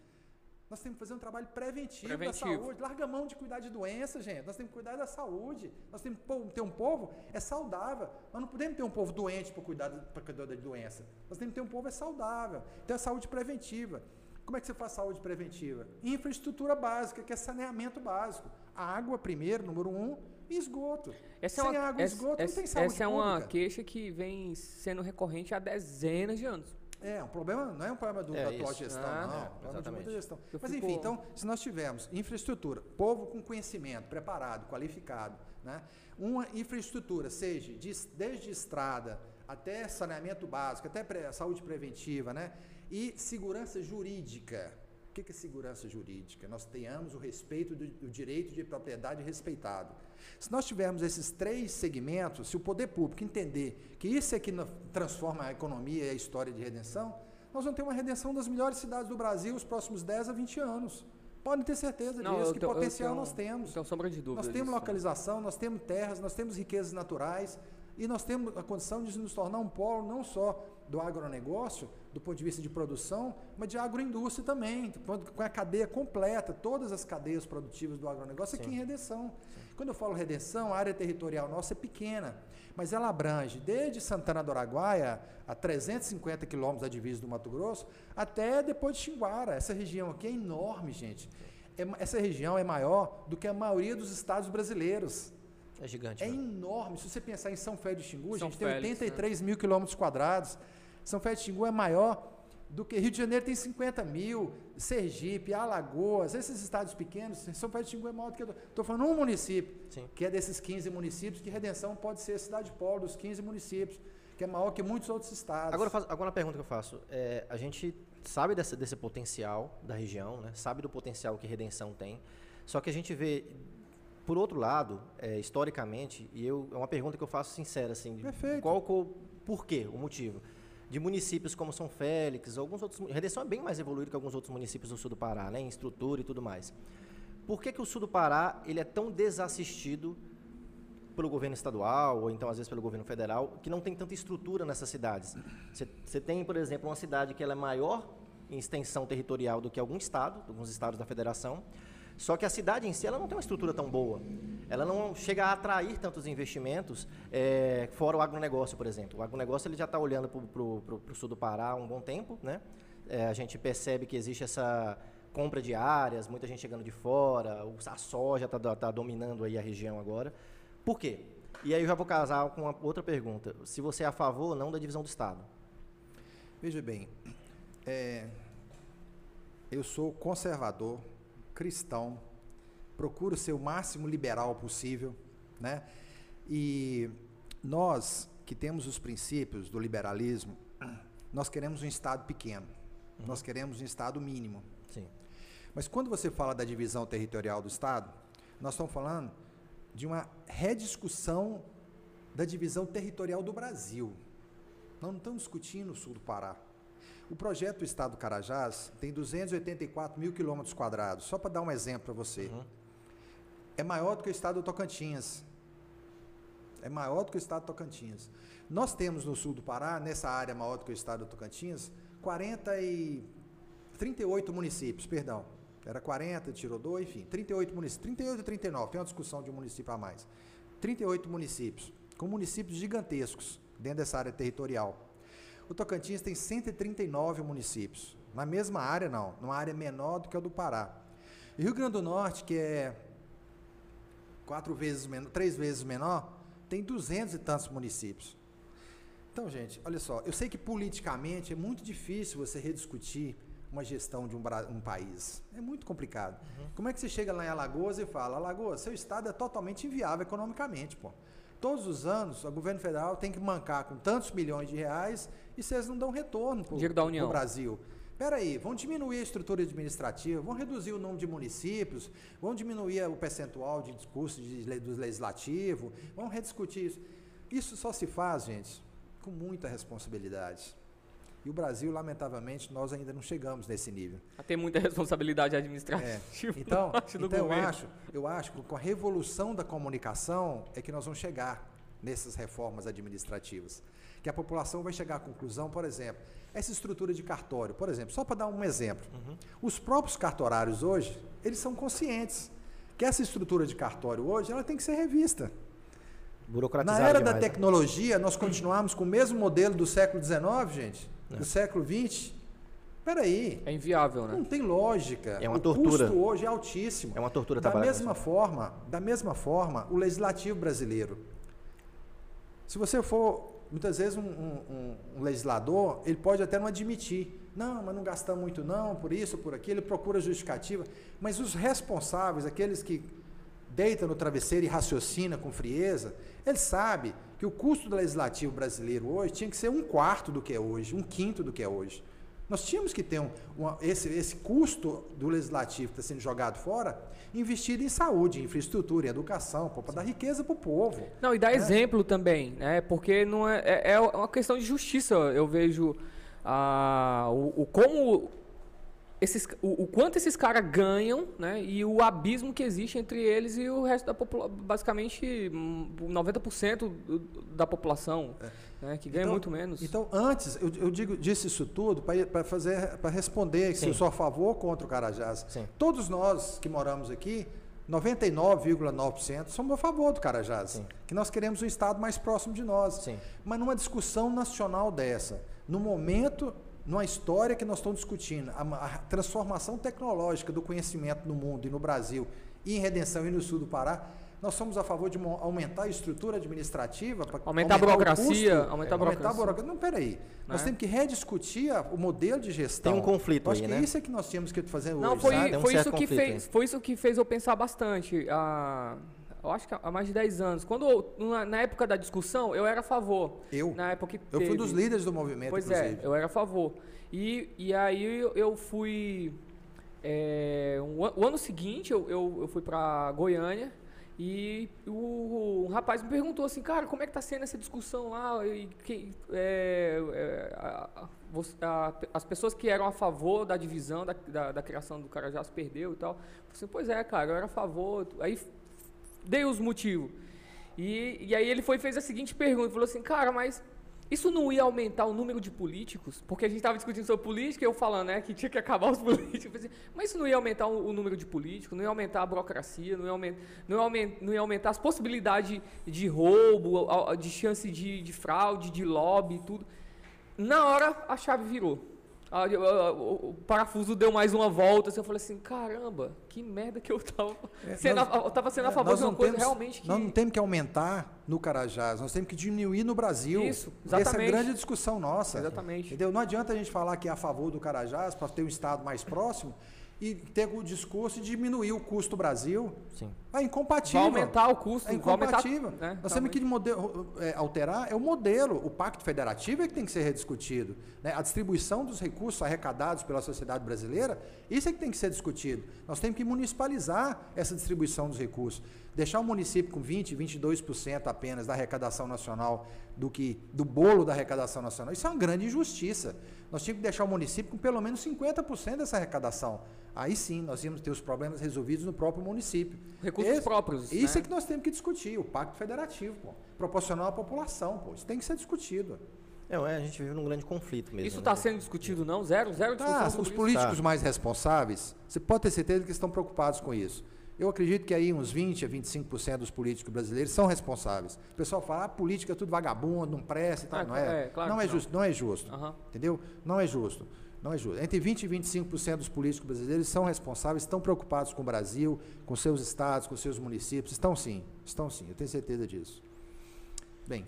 Nós temos que fazer um trabalho preventivo, preventivo, da saúde. Larga a mão de cuidar de doença, gente. Nós temos que cuidar da saúde. Nós temos que ter um povo é saudável. Nós não podemos ter um povo doente para cuidar, para cuidar da doença. Nós temos que ter um povo é saudável. Então é saúde preventiva. Como é que você faz saúde preventiva? Infraestrutura básica, que é saneamento básico. Água, primeiro, número um, e esgoto. Essa é Sem é uma, água e esgoto essa, não tem saúde Essa é uma queixa que vem sendo recorrente há dezenas de anos. É, um problema, não é um problema do, é da tua gestão, ah, não. É, um problema de muita gestão. Eu Mas fico... enfim, então, se nós tivermos infraestrutura, povo com conhecimento, preparado, qualificado, né? uma infraestrutura, seja de, desde estrada até saneamento básico, até pre, saúde preventiva, né? e segurança jurídica. O que é segurança jurídica? Nós tenhamos o respeito do, do direito de propriedade respeitado. Se nós tivermos esses três segmentos, se o poder público entender que isso é que transforma a economia e a história de redenção, nós vamos ter uma redenção das melhores cidades do Brasil os próximos 10 a 20 anos. Podem ter certeza Não, disso, que potencial tenho, nós temos. Não sombra de dúvida. Nós temos localização, nós temos terras, nós temos riquezas naturais e nós temos a condição de nos tornar um polo não só do agronegócio, do ponto de vista de produção, mas de agroindústria também, com a cadeia completa, todas as cadeias produtivas do agronegócio Sim. aqui em Redenção. Sim. Quando eu falo Redenção, a área territorial nossa é pequena, mas ela abrange desde Santana do Araguaia, a 350 quilômetros da divisa do Mato Grosso, até depois de Xinguara. Essa região aqui é enorme, gente. É, essa região é maior do que a maioria dos estados brasileiros. É gigante. É né? enorme. Se você pensar em São Félix de Xingu, a gente Félix, tem 83 né? mil quilômetros quadrados. São Félix de Xingu é maior do que Rio de Janeiro tem 50 mil, Sergipe, Alagoas, esses estados pequenos, São Paulo de Xingu é maior do que... Estou falando um município, Sim. que é desses 15 municípios, que Redenção pode ser a cidade polo dos 15 municípios, que é maior que muitos outros estados. Agora, agora uma pergunta que eu faço. É, a gente sabe desse, desse potencial da região, né? sabe do potencial que Redenção tem, só que a gente vê por outro lado, é, historicamente, e eu, é uma pergunta que eu faço sincera, assim, Perfeito. qual, qual por quê, o motivo? De municípios como São Félix, alguns outros. Redenção é bem mais evoluído que alguns outros municípios do sul do Pará, né, em estrutura e tudo mais. por que, que o sul do Pará ele é tão desassistido pelo governo estadual ou então às vezes pelo governo federal, que não tem tanta estrutura nessas cidades. Você tem, por exemplo, uma cidade que ela é maior em extensão territorial do que algum estado, alguns estados da federação, só que a cidade em si ela não tem uma estrutura tão boa. Ela não chega a atrair tantos investimentos, é, fora o agronegócio, por exemplo. O agronegócio ele já está olhando para o sul do Pará há um bom tempo. Né? É, a gente percebe que existe essa compra de áreas, muita gente chegando de fora, a soja está tá dominando aí a região agora. Por quê? E aí eu já vou casar com uma outra pergunta. Se você é a favor ou não da divisão do Estado? Veja bem, é, eu sou conservador, cristão, procuro ser o máximo liberal possível, né? E nós que temos os princípios do liberalismo, nós queremos um Estado pequeno, uhum. nós queremos um Estado mínimo. Sim. Mas quando você fala da divisão territorial do Estado, nós estamos falando de uma rediscussão da divisão territorial do Brasil. Nós não estamos discutindo o sul do Pará. O projeto do Estado do Carajás tem 284 mil quilômetros quadrados. Só para dar um exemplo para você. Uhum. É maior do que o Estado do Tocantins. É maior do que o Estado do Tocantins. Nós temos no sul do Pará, nessa área maior do que o Estado do Tocantins, 40 e 38 municípios, perdão. Era 40, tirou 2, enfim, 38 municípios. 38 e 39, tem uma discussão de um município a mais. 38 municípios, com municípios gigantescos dentro dessa área territorial. O Tocantins tem 139 municípios. Na mesma área, não, numa área menor do que a do Pará. E Rio Grande do Norte, que é quatro vezes menor, três vezes menor, tem 200 e tantos municípios. Então, gente, olha só, eu sei que politicamente é muito difícil você rediscutir uma gestão de um, um país. É muito complicado. Uhum. Como é que você chega lá em Alagoas e fala, Alagoas, seu estado é totalmente inviável economicamente, pô. Todos os anos, o governo federal tem que mancar com tantos milhões de reais e vocês não dão retorno para o Brasil. Espera aí, vão diminuir a estrutura administrativa, vão reduzir o número de municípios, vão diminuir o percentual de discurso de, do legislativo, vão rediscutir isso. Isso só se faz, gente, com muita responsabilidade. E o Brasil, lamentavelmente, nós ainda não chegamos nesse nível. Tem muita responsabilidade administrativa. É. Então, então eu, acho, eu acho que com a revolução da comunicação é que nós vamos chegar nessas reformas administrativas. Que a população vai chegar à conclusão, por exemplo, essa estrutura de cartório, por exemplo, só para dar um exemplo. Uhum. Os próprios cartorários hoje, eles são conscientes que essa estrutura de cartório hoje, ela tem que ser revista. Na era demais, da né? tecnologia, nós continuamos com o mesmo modelo do século XIX, gente é. do século XX. Peraí. É inviável, né? Não tem lógica. É uma o tortura. O custo hoje é altíssimo. É uma tortura da mesma forma, Da mesma forma, o legislativo brasileiro. Se você for, muitas vezes, um, um, um legislador, ele pode até não admitir. Não, mas não gastamos muito não, por isso, por aquilo, ele procura justificativa. Mas os responsáveis, aqueles que deitam no travesseiro e raciocinam com frieza, ele sabe que o custo do legislativo brasileiro hoje tinha que ser um quarto do que é hoje, um quinto do que é hoje. Nós tínhamos que ter um, uma, esse, esse custo do legislativo que está sendo jogado fora, investido em saúde, em infraestrutura, em educação, para dar riqueza para o povo. Não, e dar né? exemplo também, né? Porque não é, é, é, uma questão de justiça. Eu vejo ah, o, o como esses, o, o, quanto esses caras ganham, né? E o abismo que existe entre eles e o resto da população, basicamente 90% da população, é. né? Que ganha então, muito menos. Então, antes, eu, eu digo, disse isso tudo para fazer, para responder Sim. se eu sou a favor ou contra o Carajás. Sim. Todos nós que moramos aqui, 99,9% somos a favor do Carajás. Sim. Que nós queremos um Estado mais próximo de nós. Sim. Mas numa discussão nacional dessa, no momento numa história que nós estamos discutindo, a, a, transformação tecnológica do conhecimento no mundo e no Brasil, e em Redenção e no sul do Pará, nós somos a favor de aumentar a estrutura administrativa para aumentar, aumentar, a burocracia, custo, aumentar, é, a burocracia. aumentar a burocracia. Não, peraí. Nós é? temos que rediscutir o modelo de gestão. Tem um conflito acho aí, que né? isso é que nós tínhamos que fazer Não, hoje. Foi, um foi isso que fez, foi isso que fez eu pensar bastante. Ah, eu acho que há mais de 10 anos. Quando, na, na, época da discussão, eu era a favor. Eu? Na época que Eu fui dos líderes do movimento, Pois é, inclusive. é, eu era a favor. E, e aí eu fui. É, um, o ano seguinte eu, eu, eu fui para Goiânia E o, um rapaz me perguntou assim, cara, como é que tá sendo essa discussão lá? E que, é, é, a, a, as pessoas que eram a favor da divisão, da, da, da criação do Carajás perdeu e tal. Eu falei assim, pois é, cara, eu era a favor. Aí dei os motivos. E, e aí ele foi fez a seguinte pergunta, falou assim, cara, mas isso não ia aumentar o número de políticos? Porque a gente estava discutindo sobre política e eu falando né, que tinha que acabar os políticos. Assim, mas isso não ia aumentar o, o, número de políticos, não ia aumentar a burocracia, não ia aumentar, não ia aumentar, não ia aumentar as possibilidades de roubo, de chance de, de fraude, de lobby e tudo. Na hora, a chave virou. A, a, a, o parafuso deu mais uma volta, assim, eu falei assim, caramba, que merda que eu tava é, sendo, nós, eu tava sendo a é, favor de uma coisa temos, realmente que... Nós não temos que aumentar no Carajás, nós temos que diminuir no Brasil. Isso, exatamente. Essa é a grande discussão nossa. Exatamente. Entendeu? Não adianta a gente falar que é a favor do Carajás para ter um Estado mais próximo, e ter o discurso de diminuir o custo do Brasil. Sim. É incompatível. Vai aumentar o custo. É incompatível. Aumentar, né? Nós temos que modelo, é, alterar é o modelo. O pacto federativo é que tem que ser rediscutido. Né? A distribuição dos recursos arrecadados pela sociedade brasileira, isso é que tem que ser discutido. Nós temos que municipalizar essa distribuição dos recursos. Deixar o município com 20%, 22% apenas da arrecadação nacional do que do bolo da arrecadação nacional. Isso é uma grande injustiça. Nós tínhamos que deixar o município com pelo menos 50% dessa arrecadação aí sim nós íamos ter os problemas resolvidos no próprio município. Recursos Esse, próprios. Isso né? é que nós temos que discutir, o pacto federativo, pô, proporcional à população, pô, isso tem que ser discutido. É, a gente vive num grande conflito mesmo. Isso está né? sendo discutido não? Zero, zero tá, Os políticos tá. mais responsáveis, você pode ter certeza que estão preocupados com isso. Eu acredito que aí uns 20 a 25% dos políticos brasileiros são responsáveis. O pessoal fala, ah, política é tudo vagabundo, não presta e tal. Ah, não é, é claro não, é justo, não é justo. Uhum. Entendeu? Não é justo. Não é justo. Entre 20% e 25% dos políticos brasileiros são responsáveis, estão preocupados com o Brasil, com seus estados, com seus municípios. Estão sim, estão sim, eu tenho certeza disso. Bem.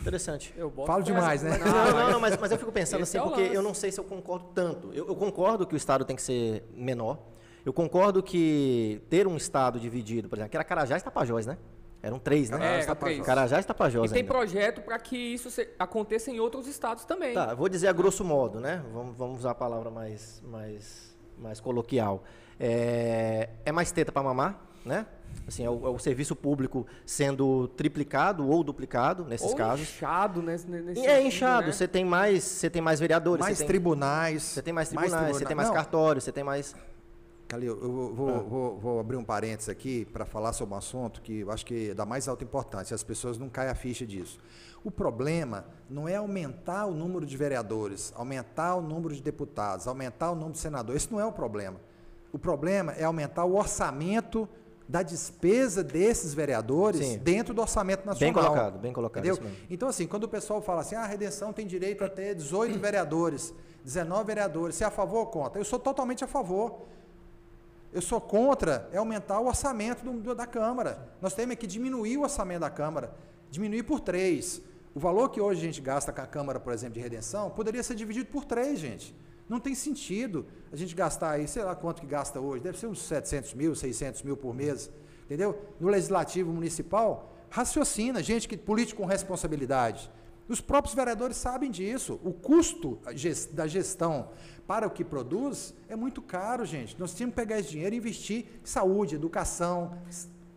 Interessante. Eu Falo demais, né? Não, não, não, mas, mas eu fico pensando Esse assim, é porque eu não sei se eu concordo tanto. Eu, eu concordo que o Estado tem que ser menor. Eu concordo que ter um Estado dividido, por exemplo, que era Carajás e Tapajós, né? Eram três, né? É, Tapajós. Carajás e Tapajós. E tem ainda. projeto para que isso se, aconteça em outros estados também. Tá, vou dizer a grosso modo, né? Vamos, vamos usar a palavra mais, mais, mais coloquial. É, é mais teta para mamar, né? Assim, é o, é o, serviço público sendo triplicado ou duplicado nesses ou casos. inchado nesse, nesse É inchado. Né? Você tem mais, você tem mais vereadores, mais tem, tribunais, você tem mais tribunais, você tem mais cartórios, você tem mais Calil, eu vou, ah. vou, vou, abrir um parênteses aqui para falar sobre um assunto que eu acho que é da mais alta importância, as pessoas não caem a ficha disso. O problema não é aumentar o número de vereadores, aumentar o número de deputados, aumentar o número de senadores. Esse não é o problema. O problema é aumentar o orçamento da despesa desses vereadores Sim. dentro do orçamento nacional. Bem colocado, bem colocado. Entendeu? Então, assim, quando o pessoal fala assim, ah, a redenção tem direito a ter 18 vereadores, 19 vereadores, você é a favor ou contra? Eu sou totalmente a favor. Eu sou contra é aumentar o orçamento do, do, da Câmara. Nós temos que diminuir o orçamento da Câmara, diminuir por três. O valor que hoje a gente gasta com a Câmara, por exemplo, de redenção, poderia ser dividido por três, gente. Não tem sentido a gente gastar aí, sei lá quanto que gasta hoje, deve ser uns 700 mil, 600 mil por mês, entendeu? No Legislativo Municipal, raciocina, gente que político com responsabilidade. Os próprios vereadores sabem disso. O custo da gestão para o que produz é muito caro, gente. Nós temos que pegar esse dinheiro e investir em saúde, educação,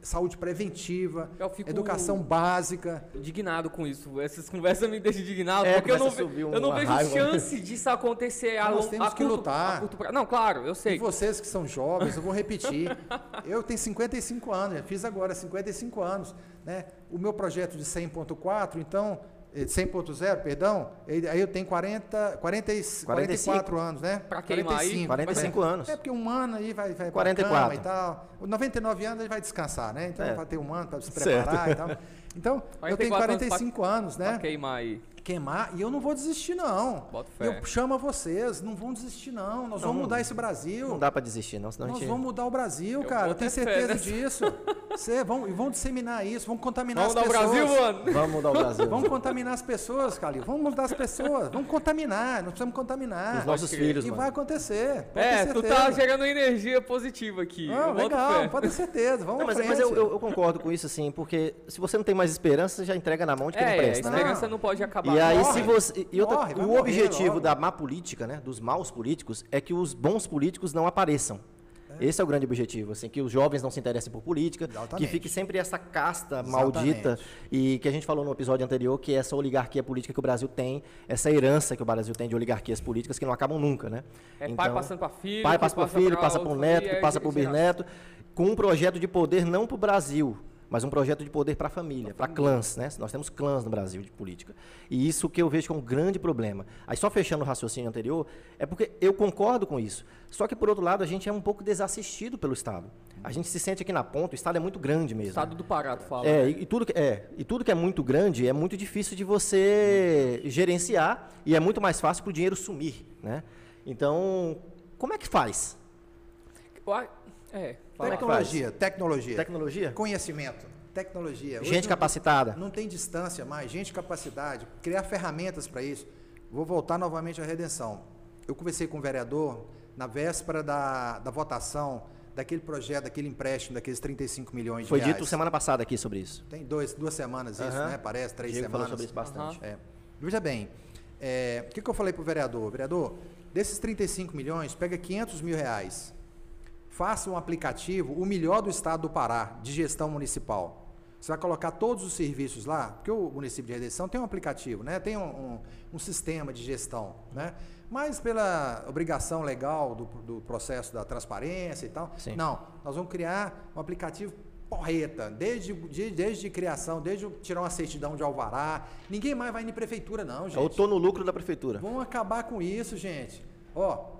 saúde preventiva, educação básica. Indignado com isso. Essas conversas me deixam indignado, é, porque eu não, eu não vejo raiva. chance disso acontecer a Nós temos a que curto, lutar. Curto, não, claro, eu sei. E vocês que são jovens, eu vou repetir. eu tenho 55 anos, fiz agora 55 anos. Né? O meu projeto de 100.4, então 100.0, eh, perdão, aí eu tenho 40, 40 44 anos, né? Para queimar 45, aí? 45 anos. É porque um ano aí vai, vai 44. e tal. 99 anos ele vai descansar, né? Então é. vai ter um ano para se preparar certo. e tal. Então, eu tenho 45 anos, anos né? Pra queimar aí queimar e eu não vou desistir não. Bota fé. Eu chamo a vocês, não vão desistir não. Nós não, vamos mudar esse Brasil. Não dá para desistir não, senão Nós gente... vamos mudar o Brasil, eu cara. Eu tenho certeza disso. Você vão e vão disseminar isso, vão contaminar vamos as pessoas. Vamos mudar o Brasil, mano. Vamos mudar o Brasil. Vamos contaminar as pessoas, Calil. Vamos mudar as pessoas. Vamos contaminar, nós precisamos contaminar. Os nossos filhos, E mano. vai acontecer. É, tu tá gerando energia positiva aqui. Não, legal, pode ter certeza. Vamos não, mas, mas eu, eu, eu, concordo com isso, assim, porque se você não tem mais esperança, você já entrega na mão de quem é, não presta. A esperança não, não pode acabar. E aí, se você e, outra, morre, o objetivo da má política, né, dos maus políticos, é que os bons políticos não apareçam. Esse é o grande objetivo, assim, que os jovens não se interessem por política, que Exatamente. fique sempre essa casta Exatamente. maldita e que a gente falou no episódio anterior, que é essa oligarquia política que o Brasil tem, essa herança que o Brasil tem de oligarquias políticas que não acabam nunca, né? É pai passando para filho. Pai que passa para filho, passa para o neto, e que é passa para o bisneto, com um projeto de poder não para o Brasil, mas um projeto de poder para a família, para clãs, né? Nós temos clãs no Brasil de política. E isso que eu vejo é um grande problema. Aí só fechando o raciocínio anterior, é porque eu concordo com isso. Só que por outro lado, a gente é um pouco desassistido pelo Estado. A gente se sente aqui na ponta, o Estado é muito grande mesmo. Estado do Pará, tu fala. É, né? e, e tudo que, é, e tudo que é muito grande é muito difícil de você gerenciar e é muito mais fácil para o dinheiro sumir, né? Então, como é que faz? Eu É, fala. Como que Tecnologia, tecnologia. Tecnologia? Conhecimento, tecnologia. Hoje Gente não- capacitada. Não tem distância mais, gente capacidade, criar ferramentas para isso. Vou voltar novamente à redenção. Eu conversei com o vereador na véspera da, da votação daquele projeto, daquele empréstimo, daqueles 35 milhões de Foi reais. dito semana passada aqui sobre isso. Tem dois, duas semanas isso, Aham. né? Parece, três Diego falou semanas. sobre isso bastante. É. Veja bem, é, o que, que eu falei para o vereador? Vereador, desses 35 milhões, pega 500 mil reais. Faça um aplicativo, o melhor do estado do Pará, de gestão municipal. Você vai colocar todos os serviços lá, porque o município de Redenção tem um aplicativo, né? tem um, um- um sistema de gestão. Né? Mas pela obrigação legal do, do processo da transparência e tal, Sim. não, nós vamos criar um aplicativo porreta, desde, de, desde criação, desde tirar uma certidão de alvará. Ninguém mais vai em prefeitura, não, gente. Eu estou no lucro da prefeitura. Vamos acabar com isso, gente. Ó,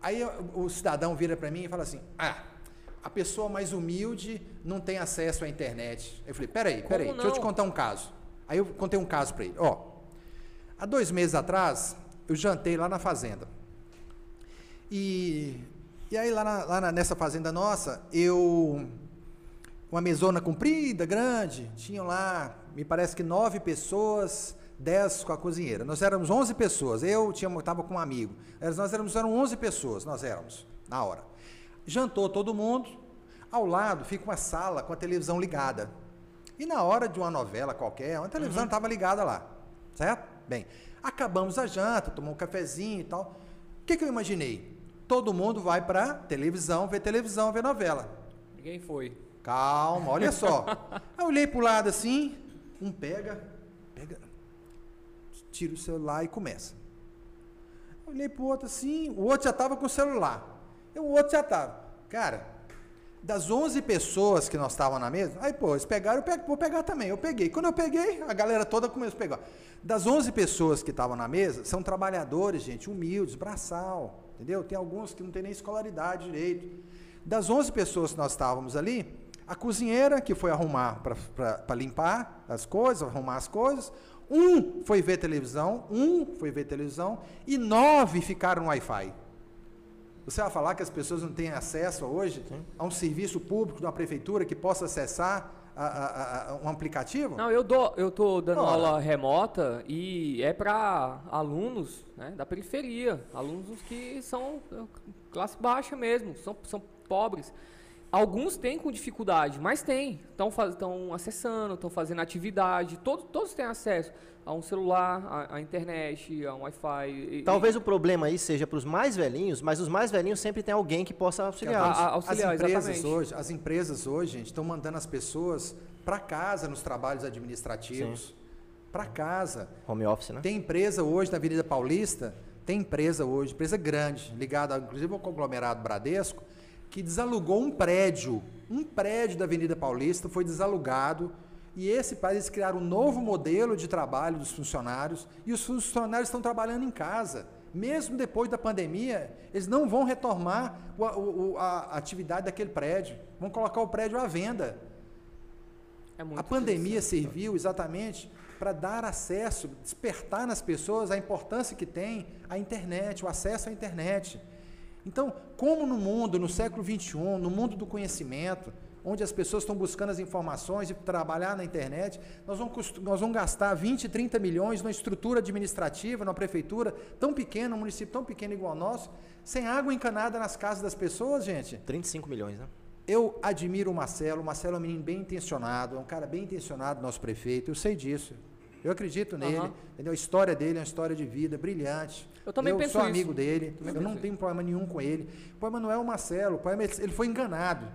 aí o, cidadão vira para mim e fala assim: ah, a pessoa mais humilde não tem acesso à internet. Eu falei: peraí, Como peraí, deixa eu te contar um caso. Aí eu contei um caso para ele. Ó, há dois meses atrás, eu jantei lá na fazenda. E, e aí lá, na- lá na- nessa fazenda nossa, eu uma mesona comprida, grande, tinham lá, me parece que nove pessoas, dez com a cozinheira. Nós éramos onze pessoas, eu estava com um amigo. Nós éramos eram onze pessoas, nós éramos, na hora. Jantou todo mundo, ao lado fica uma sala com a televisão ligada. E na hora de uma novela qualquer, a televisão estava ligada lá, certo? Bem, acabamos a janta, tomamos um cafezinho e tal. O que, que eu imaginei? Todo mundo vai para televisão, ver televisão, ver novela. Ninguém foi. Calma, olha só. Eu olhei pro lado assim, um pega, pega, tira o celular e começa. Eu olhei pro outro assim, o outro já tava com o celular. E o outro já tava. Cara, das 11 pessoas que nós estávamos na mesa, aí pô, eles pegaram, eu pego, vou pegar também. Eu peguei. Quando eu peguei, a galera toda começou a pegar. Das 11 pessoas que estavam na mesa, são trabalhadores, gente, humildes, braçal, entendeu? Tem alguns que não tem nem escolaridade direito. Das 11 pessoas que nós estávamos ali, a cozinheira que foi arrumar para limpar as coisas, arrumar as coisas, um foi ver televisão, um foi ver televisão e nove ficaram no Wi-Fi. Você vai falar que as pessoas não têm acesso hoje a um serviço público de uma prefeitura que possa acessar a- a- a- um aplicativo? Não, eu dou, eu tô dando Ora. aula remota e é para alunos né, da periferia, alunos que são classe baixa mesmo, são, são pobres. Alguns têm com dificuldade, mas tem. Estão acessando, estão fazendo atividade. Todos, todos têm acesso a um celular, à, internet, a um Wi-Fi. e- Talvez o problema aí seja para os mais velhinhos, mas os mais velhinhos sempre tem alguém que possa A- auxiliá-los. a- as auxiliar, empresas exatamente. hoje, as empresas hoje, gente, estão mandando as pessoas para casa nos trabalhos administrativos. Para casa. Home office, né? Tem empresa hoje na Avenida Paulista, tem empresa hoje, empresa grande, ligada inclusive ao conglomerado Bradesco, que desalugou um prédio. Um prédio da Avenida Paulista foi desalugado. E esse país criaram um novo modelo de trabalho dos funcionários. E os funcionários estão trabalhando em casa. Mesmo depois da pandemia, eles não vão retomar o- o- a, atividade daquele prédio. Vão colocar o prédio à venda. É A pandemia serviu exatamente para dar acesso, despertar nas pessoas a importância que tem a internet, o acesso à internet. Então, como no mundo, no século XXI, no mundo do conhecimento, onde as pessoas estão buscando as informações e trabalhar na internet, nós vamos, nós vamos gastar 20, 30 milhões numa estrutura administrativa, numa prefeitura tão pequena, um município tão pequeno igual ao nosso, sem água encanada nas casas das pessoas, gente. 35 milhões, né? Eu admiro o Marcelo. O Marcelo é um menino bem intencionado, é um cara bem intencionado, nosso prefeito. Eu sei disso. Eu acredito nele. Aham. Entendeu? A história dele é uma história de vida brilhante. Eu também penso sou isso. amigo dele. Também eu não tenho problema nenhum com ele. O problema não é o Marcelo. O problema é ele foi enganado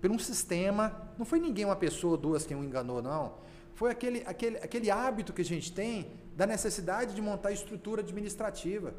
por um sistema. Não foi ninguém, uma pessoa ou duas, quem o enganou, não. Foi aquele, aquele, aquele hábito que a gente tem da necessidade de montar estrutura administrativa.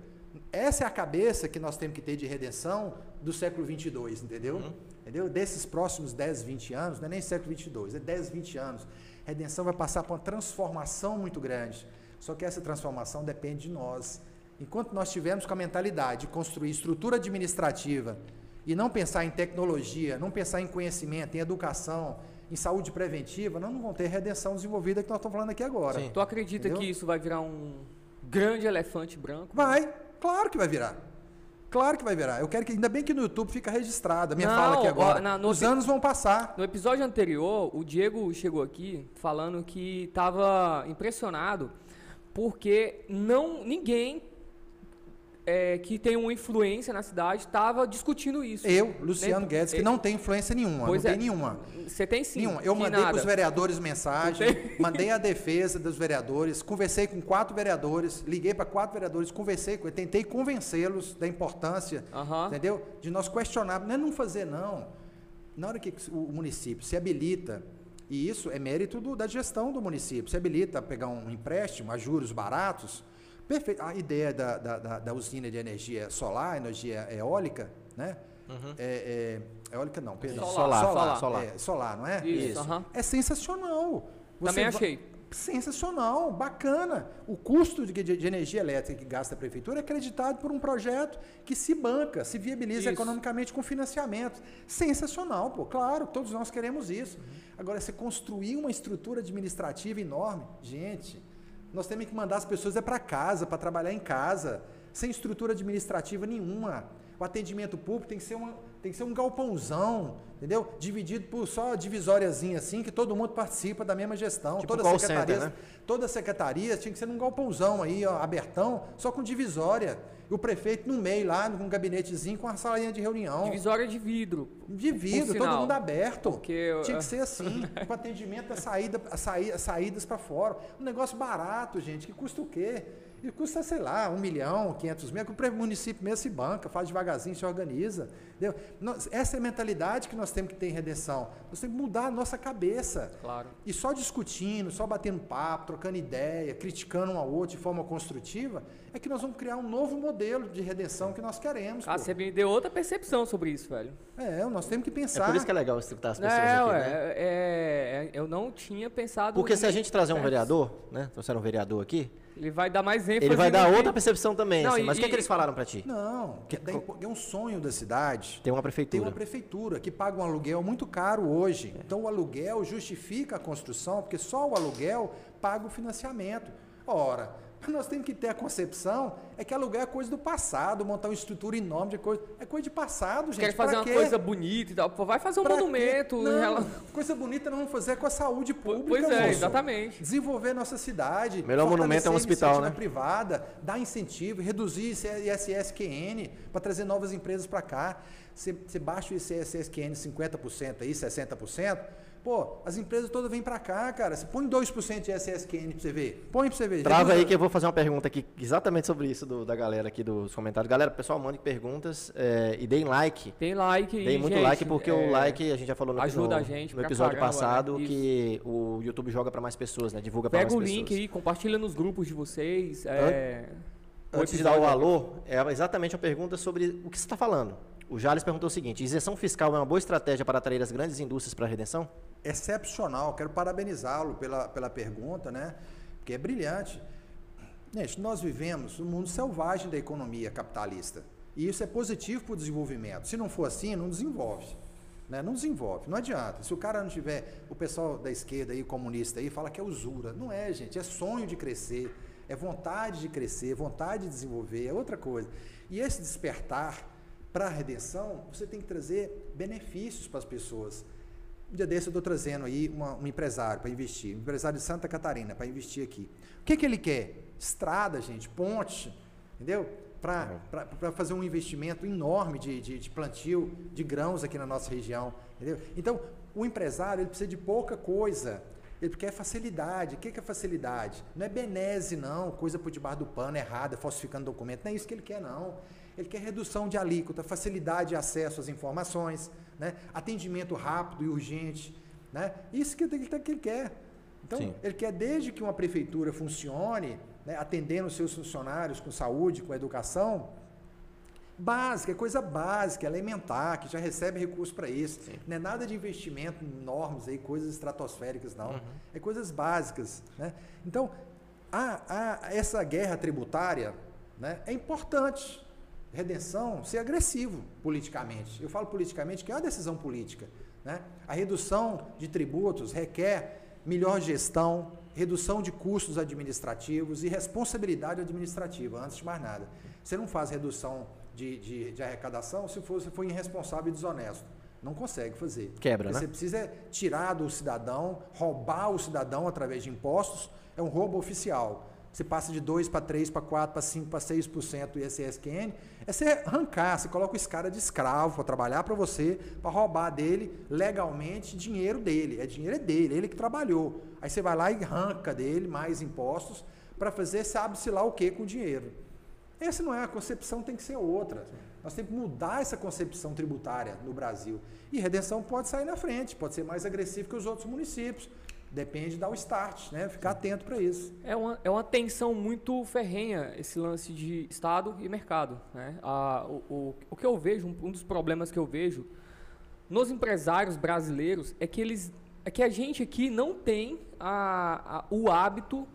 Essa é a cabeça que nós temos que ter de redenção do século 22, entendeu? Uhum. Entendeu? Desses próximos 10, 20 anos, não é nem século 22, é 10, 20 anos. A redenção vai passar por uma transformação muito grande. Só que essa transformação depende de nós. Enquanto nós tivermos com a mentalidade de construir estrutura administrativa e não pensar em tecnologia, não pensar em conhecimento, em educação, em saúde preventiva, nós não vamos ter redenção desenvolvida que nós estamos falando aqui agora. Sim. Tu acredita Entendeu? que isso vai virar um grande elefante branco? Vai, claro que vai virar. Claro que vai virar. Eu quero que, ainda bem que no YouTube fica registrada a minha Não, fala aqui agora. na- Os anos vão passar. No episódio anterior, o Diego chegou aqui falando que estava impressionado porque não ninguém é, que tem uma influência na cidade estava discutindo isso. Eu, Luciano Nem- Guedes, que não tem influência nenhuma. Pois não é. tem nenhuma. Você tem sim. Nenhuma. Eu mandei para os vereadores mensagem, mandei a defesa dos vereadores, conversei com quatro vereadores, liguei para quatro vereadores, conversei com eles, tentei convencê-los da importância, Aham. entendeu? De nós questionar, não é não fazer não. Na hora que o município se habilita, e isso é mérito do- da gestão do município, se habilita a pegar um empréstimo a juros baratos, perfeito. A ideia da, da, da- da usina de energia solar, energia eólica, né? É, é, eólica não, perdão. Solar, solar, solar. é, solar, não é? Isso, aham. É sensacional. Você Também achei. Sensacional, bacana. O custo de, de- de energia elétrica que gasta a prefeitura é acreditado por um projeto que se banca, se viabiliza Isso. economicamente com financiamento. Sensacional, pô, claro, todos nós queremos isso. Agora, você construir uma estrutura administrativa enorme, gente, nós temos que mandar as pessoas é para casa, para trabalhar em casa, sem estrutura administrativa nenhuma. O atendimento público tem que ser, uma, tem que ser um galpãozão, entendeu? Dividido por só divisóriazinha assim, que todo mundo participa da mesma gestão. Tipo toda secretaria, center, né? toda secretaria tinha que ser num galpãozão aí, ó, abertão, só com divisória. E o prefeito no meio lá, num gabinetezinho com uma salinha de reunião. Divisória de vidro. De vidro, todo mundo aberto. Porque, Tinha uh, que ser assim, com atendimento a, saída, a, saí- as saídas para fora. Um negócio barato, gente, que custa o quê? E custa, sei lá, um milhão, quinhentos mil, que o município mesmo se banca, faz devagarzinho, se organiza. Entendeu? Nós- essa é a mentalidade que nós temos que ter em redenção. Nós temos que mudar a nossa cabeça. Claro. E só discutindo, só batendo papo, trocando ideia, criticando um ao outro de forma construtiva, é que nós vamos criar um novo modelo de redenção que nós queremos. Ah, pô. você me deu outra percepção sobre isso, velho. É, nós temos que É pensar. por isso que é legal escutar as pessoas É, aqui, ué, né? é, é, eu não tinha pensado. Porque se a gente trazer um É, vereador, né? Trouxer um vereador aqui, Ele vai dar mais ênfase. ele vai dar outra percepção também. Não, assim, e- mas o que, é que eles falaram pra ti? Não, Que é, impo- é um sonho da cidade. Tem uma Tem prefeitura. uma prefeitura que paga um aluguel muito caro hoje. Então o aluguel justifica a construção, porque só o aluguel paga o financiamento. Ora, nós temos que ter a concepção é que aluguel é coisa do passado, montar uma estrutura enorme de coisa. É coisa de passado, gente. Quer fazer Pra uma quê? coisa bonita e tal. Vai fazer um Pra monumento. Não, rela- coisa bonita nós vamos fazer com a saúde pública. Pois é, moço. exatamente. Desenvolver nossa cidade. Melhor monumento é um hospital, né? privada, dar incentivo, reduzir ISSQN para trazer novas empresas para cá. Você você baixa o ISSQN 50% aí, 60%. Pô, as empresas todas vêm para cá, cara. Você põe 2% de ISSQN para você ver. Põe para você ver. Trava aí que eu vou fazer uma pergunta aqui exatamente sobre isso do- da galera aqui dos comentários. Galera, pessoal, mandem perguntas é, e deem like. Tem like e. Deem muito gente, like porque o é, like a gente já falou no, ajuda no- a gente no episódio caramba, né? passado Isso. que o YouTube joga para mais pessoas, né? Divulga para mais Pega o pessoas. link aí, compartilha nos grupos de vocês. É, o Antes de dar o alô, é exatamente a pergunta sobre o que você está falando. O Jales perguntou o seguinte: isenção fiscal é uma boa estratégia para atrair as grandes indústrias para a redenção? excepcional. Quero parabenizá-lo pela, pela pergunta, né? Porque é brilhante. Gente, nós vivemos um mundo selvagem da economia capitalista. E isso é positivo para o desenvolvimento. Se não for assim, não desenvolve. Né? Não desenvolve, não adianta. Se o cara não tiver, o pessoal da esquerda aí, comunista aí, fala que é usura. Não é, gente, é sonho de crescer, é vontade de crescer, vontade de desenvolver, é outra coisa. E esse despertar para a redenção, você tem que trazer benefícios para as pessoas. Um dia desse eu estou trazendo aí uma- um empresário para investir, um empresário de Santa Catarina para investir aqui. O que, que ele quer? Estrada, gente, ponte, entendeu? Para fazer um investimento enorme de, de, de plantio de grãos aqui na nossa região, entendeu? Então, o empresário ele precisa de pouca coisa Ele quer facilidade. O que é facilidade? Não é benese, não, coisa por debaixo do pano, errada, falsificando documento. Não é isso que ele quer, não. Ele quer redução de alíquota, facilidade de acesso às informações, né? atendimento rápido e urgente. Né? Isso que ele, que ele quer. Então, Sim. ele quer desde que uma prefeitura funcione, né, atendendo os seus funcionários com saúde, com educação, básica, é coisa básica, elementar, que já recebe recurso para isso. Sim. Não é nada de investimento enormes aí, coisas estratosféricas, não. Uhum. É coisas básicas. Né? Então, a, a, essa guerra tributária né, é importante. Redenção ser agressivo politicamente. Eu falo politicamente que é uma decisão política. Né? A redução de tributos requer melhor gestão, redução de custos administrativos e responsabilidade administrativa, antes de mais nada. Você não faz redução de, de, de arrecadação se for, se for irresponsável e desonesto. Não consegue fazer. Quebra, Você né? precisa tirar do cidadão, roubar o cidadão através de impostos, é um roubo oficial. Você passa de 2 para 3, para 4, para 5, para 6% do ISSQN. É você arrancar, você coloca esse cara de escravo para trabalhar para você, para roubar dele legalmente dinheiro dele. É dinheiro é dele, ele que trabalhou. Aí você vai lá e arranca dele mais impostos para fazer sabe-se lá o que com o dinheiro. Essa não é a concepção, tem que ser outra. Nós temos que mudar essa concepção tributária no Brasil. E redenção pode sair na frente, pode ser mais agressivo que os outros municípios. Depende de dar o start, né? Ficar atento para isso. É uma, é uma tensão muito ferrenha esse lance de Estado e mercado. Né? A, o, o, o que eu vejo, um, um dos problemas que eu vejo nos empresários brasileiros é que eles é que a gente aqui não tem a, a, o hábito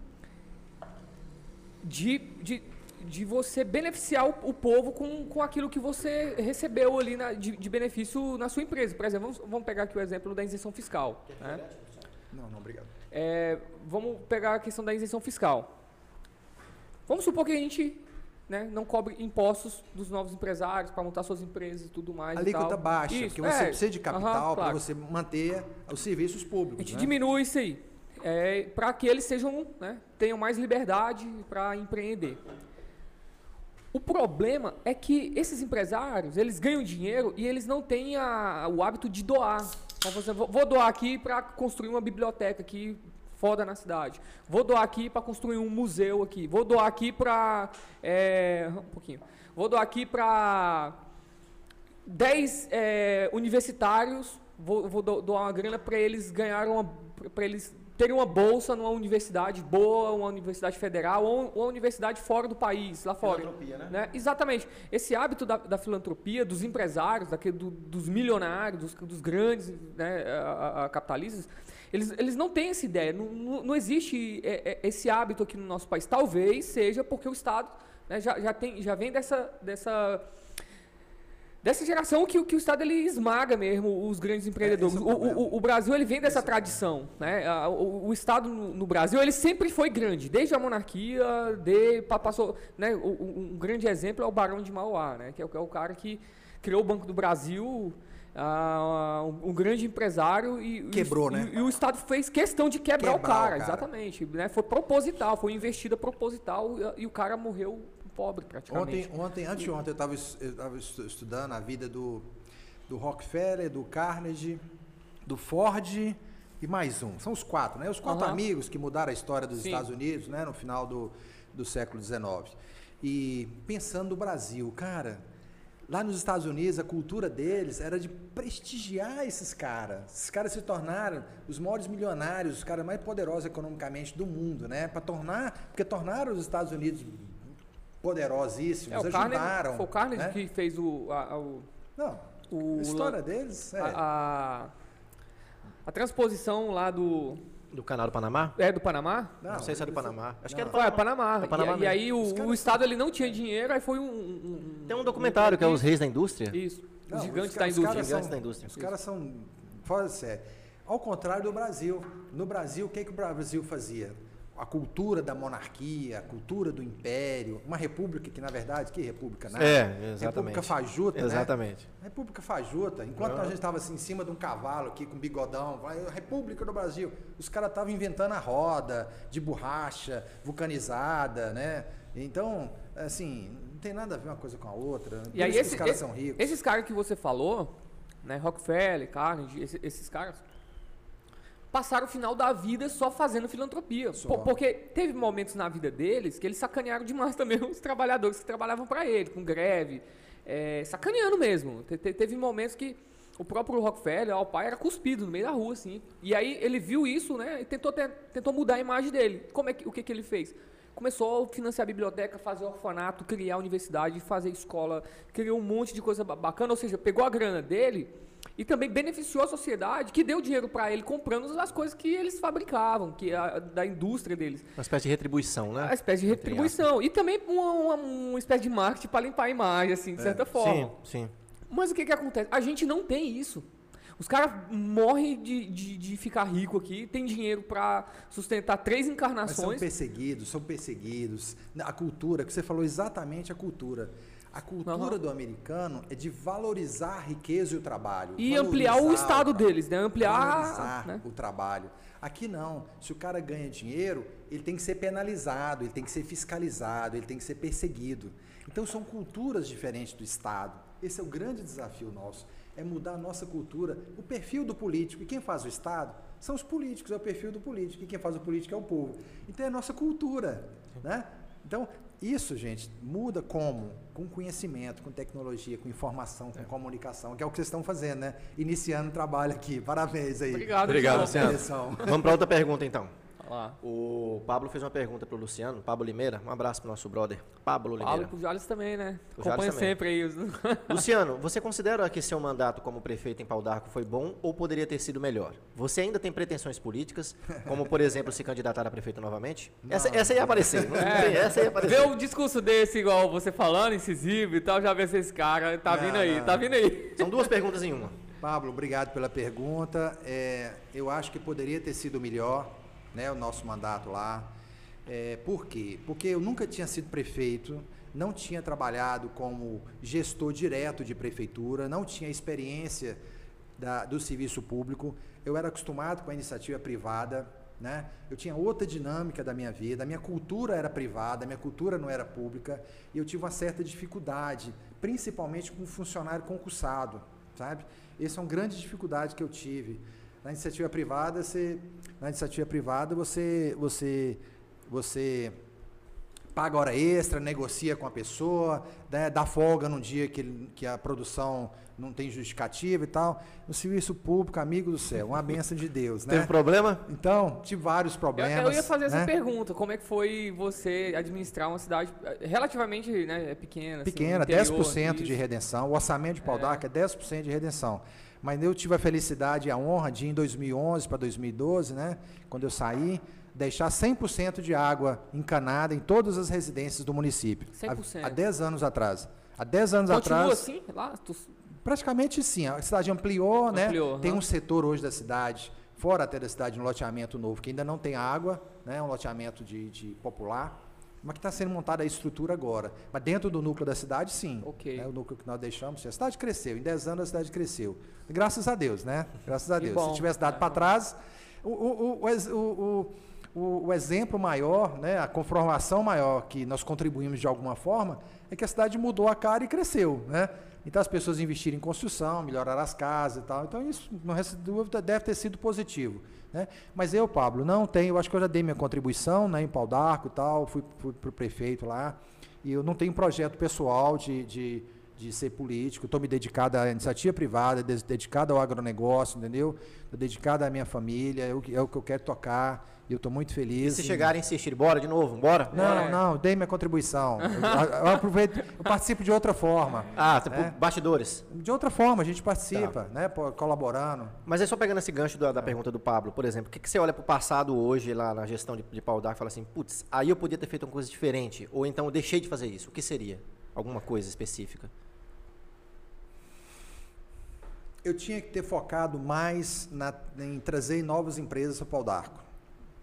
de, de, de você beneficiar o, o, povo com, com aquilo que você recebeu ali na, de, de, benefício na sua empresa. Por exemplo, vamos, vamos pegar aqui o exemplo da isenção fiscal. Né? Não, não, obrigado. É, vamos pegar a questão da isenção fiscal. Vamos supor que a gente né, não cobre impostos dos novos empresários para montar suas empresas e tudo mais. A alíquota baixa, isso, porque você é, precisa de capital uh -huh, para você manter os serviços públicos. A gente né? diminui isso aí. É, para que eles sejam, né, tenham mais liberdade para empreender. O problema é que esses empresários, eles ganham dinheiro e eles não têm a, o hábito de doar. Você, vou doar aqui para construir uma biblioteca aqui foda na cidade. Vou doar aqui para construir um museu aqui. Vou doar aqui para é, um pouquinho. Vou doar aqui para 10 é, universitários. Vou, vou, doar uma grana para eles ganharem para eles terem uma bolsa numa universidade boa, uma universidade federal ou uma universidade fora do país, lá fora. Filantropia, né? né? Exatamente. Esse hábito da, da filantropia, dos empresários, daquele, do, dos milionários, dos, dos grandes né, a, a, capitalistas, eles, eles não têm essa ideia. Não, não, não existe é, é, esse hábito aqui no nosso país. Talvez seja porque o Estado né, já, já, tem, já vem dessa, dessa dessa geração que, que o Estado ele esmaga mesmo os grandes empreendedores. É, é o, o, o, Brasil ele vem dessa esse tradição, né? O, o Estado no, no, Brasil ele sempre foi grande, desde a monarquia, de passou, né? Um, um grande exemplo é o Barão de Mauá, né? Que é, que é o cara que criou o Banco do Brasil. Uh, um, um, grande empresário e quebrou, e, né? E, e, o Estado fez questão de quebrar, quebrar o, cara, o, cara, exatamente. Né? Foi proposital, foi investida proposital e, e o cara morreu pobre praticamente. Ontem, ontem anteontem, eu estava estudando a vida do, do Rockefeller, do Carnegie, do Ford e mais um. São os quatro, né? Os quatro uhum. amigos que mudaram a história dos Sim. Estados Unidos, né? No final do, do século XIX. E pensando no Brasil, cara, lá nos Estados Unidos a cultura deles era de prestigiar esses caras. Esses caras se tornaram os maiores milionários, os caras mais poderosos economicamente do mundo, né? Para tornar, porque tornaram os Estados Unidos poderosíssimos, é, o ajudaram. Carne, foi o Carnegie né? que fez o, a, o... Não, o, a história deles é... A, a, a, transposição lá do... Do canal do Panamá? É, do Panamá? Não, não sei se é do Panamá. Acho não. que é do Panamá. É, Panamá. É Panamá e, e, aí o, o Estado ele não tinha dinheiro, aí foi um... um Tem um documentário um, que é Os Reis da Indústria. Isso, não, os gigantes os da indústria. Os gigantes da indústria. Os caras são... Fala sério. Ao contrário do Brasil. No Brasil, o que, que o Brasil fazia? A cultura da monarquia, a cultura do império, uma república que, na verdade, que república, né? É, exatamente. República fajuta, né? Exatamente. Né? República fajuta. Enquanto a gente estava assim, em cima de um cavalo aqui, com bigodão, República do Brasil, os caras estavam inventando a roda de borracha, vulcanizada, né? Então, assim, não tem nada a ver uma coisa com a outra. E aí, esse, caras esse, são ricos. Esses caras que você falou, né, Rockefeller, Carnegie, esses, esses caras, passaram o final da vida só fazendo filantropia. Só. Por- porque teve momentos na vida deles que eles sacanearam demais também os trabalhadores que trabalhavam para ele, com greve, é, sacaneando mesmo. Te- te- teve momentos que o próprio Rockefeller, o pai, era cuspido no meio da rua, assim. E aí ele viu isso, né, e tentou, te- tentou mudar a imagem dele. Como é que, o que, que ele fez? Começou a financiar a biblioteca, fazer orfanato, criar universidade, fazer escola, criou um monte de coisa ba- bacana, ou seja, pegou a grana dele e também beneficiou a sociedade, que deu dinheiro para ele comprando as coisas que eles fabricavam, que é a, da indústria deles. Uma espécie de retribuição, né? A espécie de retribuição. E também uma, uma, uma espécie de marketing para limpar a imagem, assim, de certa forma. Sim, sim. Mas o que que acontece? A gente não tem isso. Os caras morrem de, de, de ficar rico aqui, tem dinheiro para sustentar três Mas são encarnações. perseguidos, são perseguidos. A cultura, que você falou exatamente a cultura. A cultura do americano é de valorizar a riqueza e o trabalho. E ampliar o estado trabalho, deles, né? Ampliar, Valorizar né? o trabalho. Aqui não. Se o cara ganha dinheiro, ele tem que ser penalizado, ele tem que ser fiscalizado, ele tem que ser perseguido. Então são culturas diferentes do Estado. Esse é o grande desafio nosso. É mudar a nossa cultura, o perfil do político. E quem faz o Estado são os políticos, é o perfil do político. E quem faz o político é o povo. Então é a nossa cultura. Né? Então, isso, gente, muda como? Com conhecimento, com tecnologia, com informação, com comunicação, que é o que vocês estão fazendo, né? Iniciando o trabalho aqui. Parabéns aí. Obrigado, Obrigado, Luciano. Vamos para outra pergunta, então. Lá. O Pablo fez uma pergunta pro Luciano, Pablo Limeira. Um abraço pro nosso brother, Pablo Limeira. pro Jales também, né? O Acompanha também. sempre aí. Os... Luciano, você considera que seu mandato como prefeito em Pau d'Arco foi bom ou poderia ter sido melhor? Você ainda tem pretensões políticas, como por exemplo se candidatar a prefeito novamente? Essa, essa ia aparecer, não É. tem, essa ia aparecer. Vê um discurso desse, igual você falando, incisivo e tal, já vê se esse cara tá Não, vindo aí, não. tá vindo aí. São duas perguntas em uma. Pablo, obrigado pela pergunta. É, eu acho que poderia ter sido melhor, né, o nosso mandato lá. É, por quê? Porque eu nunca tinha sido prefeito, não tinha trabalhado como gestor direto de prefeitura, não tinha experiência da- do serviço público. Eu era acostumado com a iniciativa privada, né? Eu tinha outra dinâmica da minha vida, a minha cultura era privada, a minha cultura não era pública, e eu tive uma certa dificuldade, principalmente com funcionário concursado, sabe? Essa é uma grande dificuldade que eu tive. Na iniciativa privada, você, na iniciativa privada, você, você, você paga hora extra, negocia com a pessoa, né, dá folga num dia que, que a produção não tem justificativa e tal. No serviço público, amigo do céu, uma benção de Deus, né? Teve problema? Então, tive vários Eu, problemas. eu ia fazer essa né? pergunta, como é que foi você administrar uma cidade eh, relativamente né, pequena? assim, Pequena, interior, 10% de isso. redenção. O orçamento de Pau É. d'Arco é 10% de redenção. Mas eu tive a felicidade e a honra de, em 2011 para 2012, né, quando eu saí, deixar 100% de água encanada em todas as residências do município. Há- 100%. Há 10 anos atrás. Há 10 anos Continua atrás, assim? Lá? Tu- praticamente sim. A cidade ampliou, né? Ampliou, Tem aham. um setor hoje da cidade, fora até da cidade, um loteamento novo, que ainda não tem água, né? Um loteamento de, de popular, mas que está sendo montada a estrutura agora. Mas dentro do núcleo da cidade, sim. Ok. É o núcleo que nós deixamos. A cidade cresceu. Em 10 anos a cidade cresceu. Graças a Deus, né? Graças a Deus. Se tivesse dado É. para trás, o, o, o, o- o exemplo maior, né, a conformação maior que nós contribuímos de alguma forma, é que a cidade mudou a cara e cresceu. Né? Então as pessoas investiram em construção, melhoraram as casas e tal. Então isso, não resta dúvida, deve ter sido positivo. Né? Mas eu, Pablo, não tenho, acho que eu já dei minha contribuição né, em Pau d'Arco e tal, fui, fui para o prefeito lá, e eu não tenho projeto pessoal de, de, de ser político, estou me dedicado à iniciativa privada, dedicado ao agronegócio, entendeu? Estou dedicado à minha família, é o que- é o que eu quero tocar, e eu estou muito E feliz. se em- chegarem e insistirem, bora de novo, bora? Não, É. não, dei minha contribuição. Eu, eu aproveito, eu participo de outra forma. Ah, tipo, É. bastidores. De outra forma, a gente participa, né? pô, Colaborando. Mas aí só pegando esse gancho da, da pergunta do Pablo, por exemplo, o que, que você olha pro passado hoje lá na gestão de, de Pau d'Arco e fala assim, putz, aí eu podia ter feito uma coisa diferente, ou então eu deixei de fazer isso. O que seria? Alguma coisa específica? Eu tinha que ter focado mais na- em trazer novas empresas para o Pau d'Arco.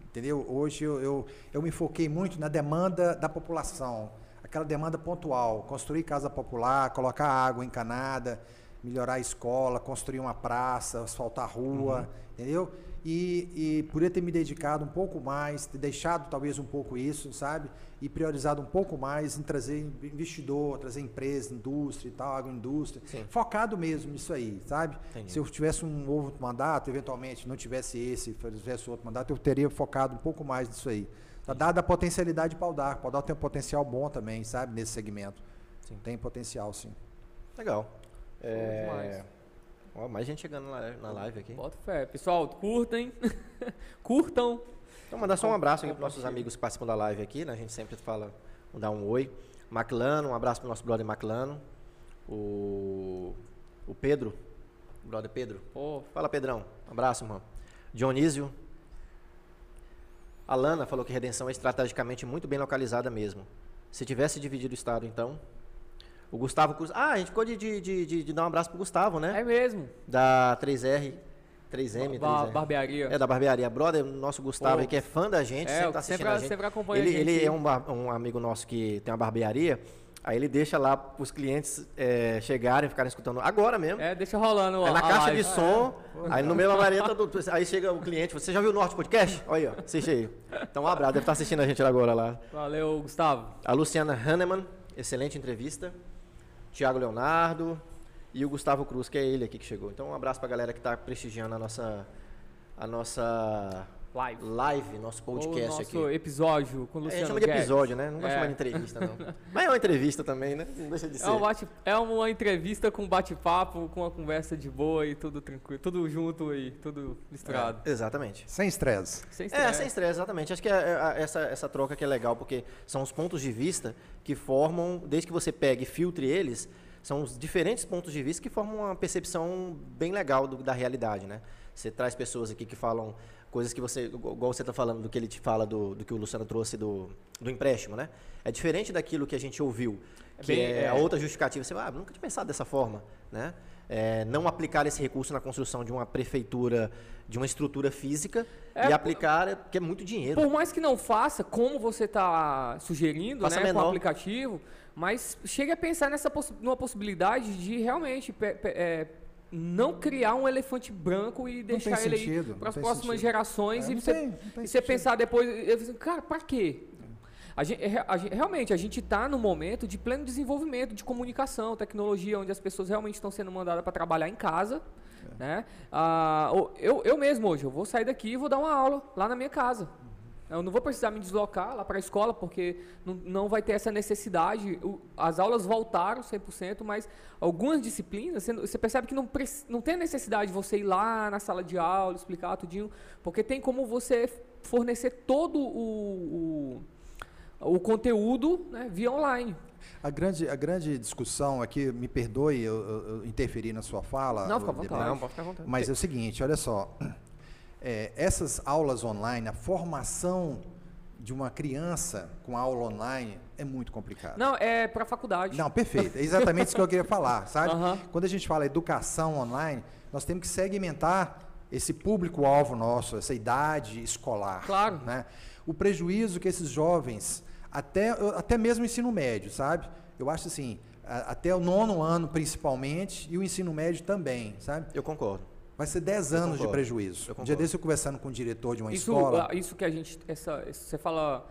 Entendeu? Hoje eu, eu, eu me foquei muito na demanda da população, aquela demanda pontual, construir casa popular, colocar água encanada, melhorar a escola, construir uma praça, asfaltar a rua, entendeu? E, e poderia ter me dedicado um pouco mais, ter deixado talvez um pouco isso, sabe? E priorizado um pouco mais em trazer investidor, trazer empresa, indústria e tal, agroindústria. Sim. Focado mesmo nisso aí, sabe? Entendi. Se eu tivesse um outro mandato, eventualmente não tivesse esse, tivesse outro mandato, eu teria focado um pouco mais nisso aí. Tá dada a potencialidade de Paudar. Paudar tem um potencial bom também, sabe? Nesse segmento. Sim. Tem potencial, sim. Legal. É... demais. Ó, mais gente chegando na, na live aqui. Bota fé. Pessoal, curtem. Curtam. Então, mandar só um abraço aqui para nossos amigos que participam da live aqui, né? A gente sempre fala, dar um oi. Maclano, um abraço para nosso brother Maclano. O, o Pedro, o brother Pedro. Pô, Fala, Pedrão. Um abraço, irmão. Dionísio. A Lana falou que Redenção é estrategicamente muito bem localizada mesmo. Se tivesse dividido o estado, então. O Gustavo Cruz. Ah, a gente ficou de, de, de, de- de dar um abraço pro Gustavo, né? é mesmo. Da 3R, 3M, Ba- 3R. barbearia. É da barbearia. Brother, nosso Gustavo Pô. aí, que é fã da gente, É, sempre tá assistindo sempre- a gente. sempre acompanha a ele, gente. ele é um, um amigo nosso que tem uma barbearia. Aí ele deixa lá os clientes é, chegarem, ficarem escutando agora mesmo. É, deixa rolando Aí na a caixa live. de som, aí no meio da vareta, do- aí chega o cliente, você já viu o Norte Podcast? Olha aí, ó, assiste aí. Então um abraço, deve estar assistindo a gente agora lá. Valeu, Gustavo. A Luciana Hanneman, excelente entrevista. Tiago Leonardo e o Gustavo Cruz, que é ele aqui que chegou. Então um abraço pra galera que está prestigiando a nossa, a nossa Live. live, nosso podcast nosso aqui. episódio com o É, a Luciano gente chama de Guedes. episódio, né? Não gosto de É. chamar de entrevista, não. Mas é uma entrevista também, né? Não deixa de ser. É, um bate- é uma entrevista com bate-papo, com uma conversa de boa e tudo tranquilo. Tudo junto aí, tudo misturado. É, exatamente. Sem estresse. Sem É, estresse. sem estresse, exatamente. Acho que é, é, essa, essa troca que é legal, porque são os pontos de vista que formam, desde que você pegue e filtre eles, são os diferentes pontos de vista que formam uma percepção bem legal do- da realidade, né? Você traz pessoas aqui que falam coisas que você, igual você está falando do que ele te fala, do, do que o Luciano trouxe do, do empréstimo, né? É diferente daquilo que a gente ouviu, É que bem- é, é. a outra justificativa. Você vai, ah, nunca tinha pensado dessa forma, né? É, não aplicar esse recurso na construção de uma prefeitura, de uma estrutura física, É, e aplicar, é- porque é muito dinheiro. Por mais que não faça, como você está sugerindo, Faça né, com menor. o aplicativo, mas chegue a pensar nessa possi- numa possibilidade de realmente é, não criar um elefante branco e deixar ele sentido, para as próximas sentido. gerações É, e não você, tem- não tem e você pensar depois, eu falei assim, cara, para quê? A gente, é, a gente- realmente, a gente está no momento de pleno desenvolvimento de comunicação, tecnologia, onde as pessoas realmente estão sendo mandadas para trabalhar em casa. É. Né? Ah, eu, eu mesmo hoje, eu vou sair daqui e vou dar uma aula lá na minha casa. Eu não vou precisar me deslocar lá para a escola, porque não, não vai ter essa necessidade. O- as aulas voltaram 100%, mas algumas disciplinas, você, você percebe que não, não tem necessidade de você ir lá na sala de aula, explicar tudinho, porque tem como você fornecer todo o, o, o conteúdo né, via online. A grande, a grande discussão aqui, me perdoe eu, eu- eu interferir na sua fala. Não, fica à vontade. Não, pode ficar à vontade. Mas é o seguinte, olha só. É, essas aulas online, a formação de uma criança com aula online é muito complicado. Não, é para faculdade. Não, perfeito. É exatamente isso que eu queria falar, sabe? Aham. Quando a gente fala educação online, nós temos que segmentar esse público-alvo nosso, essa idade escolar. Claro. Né? O prejuízo que esses jovens, até, até mesmo o ensino médio, sabe? Eu acho assim, a- até o nono ano principalmente e o ensino médio também, sabe? Eu concordo. Vai ser 10 Eu anos de prejuízo. Eu Um dia desse eu conversando com o diretor de uma Isso, escola. ah, isso que a gente, essa, você fala,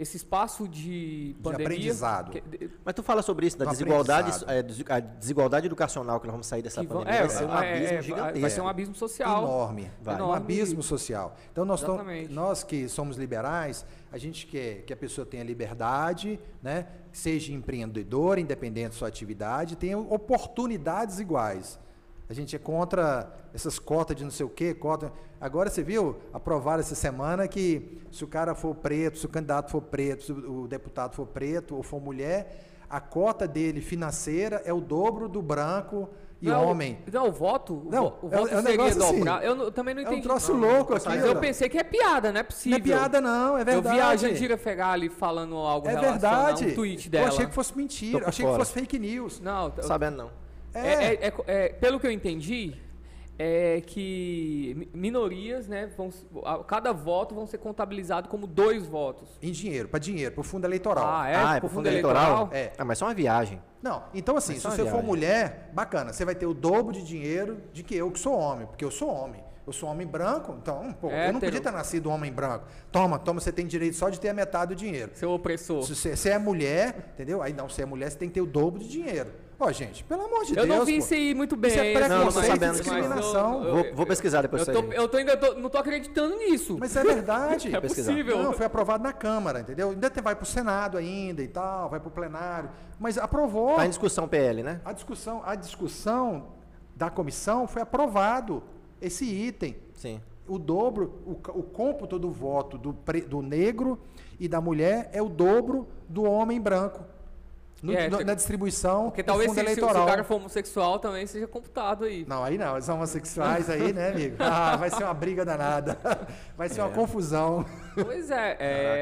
esse espaço de pandemia, aprendizado. que- Mas tu fala sobre isso, da desigualdade, é, a desigualdade educacional que nós vamos sair dessa pandemia, é, vai ser um é, abismo é, gigantesco. vai ser um abismo social. enorme, Vai. um Enorme. abismo social. Então nós, tom- Exatamente. nós que somos liberais, a gente quer que a pessoa tenha liberdade, né? seja empreendedor, independente da sua atividade, tenha oportunidades iguais. A gente é contra essas cotas de não sei o quê, cota. Agora você viu, aprovaram essa semana que se o cara for preto, se o candidato for preto, se o deputado for preto ou for mulher, a cota dele financeira é o dobro do branco e não, homem. Não, o voto, o Não, o é voto é um seria negócio assim, dobrado. eu, não- eu também não É um entendi. troço Não, louco Mas aquilo. eu pensei que é piada, não é Não possível. é piada não, é verdade. Eu vi a Jandira Fegali falando algo É verdade. um tweet dela. Eu achei que fosse mentira, achei que fora. fosse fake news. Não, sabendo não. é, é- é- é- pelo que eu entendi, é que mi- minorias, né, vão, cada voto vão ser contabilizados como dois votos. Em dinheiro, para dinheiro, para o fundo eleitoral. Ah, é? ah, é Pro pro fundo eleitoral? É. Ah, mas só uma viagem. Não, então assim, Mas se você for viagem. mulher, bacana, você vai ter o dobro de dinheiro de que eu que sou homem, porque eu sou homem. Eu sou homem branco, então, pô, eu não podia ter nascido homem branco. Toma, toma, você tem direito só de ter a metade do dinheiro. Seu opressor. Se você, você é mulher, entendeu? Aí não, se é mulher, você tem que ter o dobro de dinheiro. Ó, gente, pelo amor de Eu Deus. não vi pô. isso aí muito bem. Isso é preconceito Não, não disso, eu- discriminação. eu- Vou, vou pesquisar depois Eu tô, aí. eu tô ainda tô- não tô acreditando nisso. Mas é verdade. é possível. Não, foi aprovado na Câmara, entendeu? Ainda tem- vai para o Senado ainda e tal, vai para o plenário. Mas aprovou. Tá em discussão PL, né? A discussão, a discussão da comissão foi aprovado esse item. Sim. O dobro, o, o cômputo do voto do, pre- do negro e da mulher é o dobro do homem branco. No- É, no- na distribuição Porque talvez fundo se, se- se eleitoral. o cara for homossexual também seja computado aí. Não, aí não, os homossexuais aí, né, amigo? Ah, vai ser uma briga danada. Vai ser uma É. confusão. Pois é,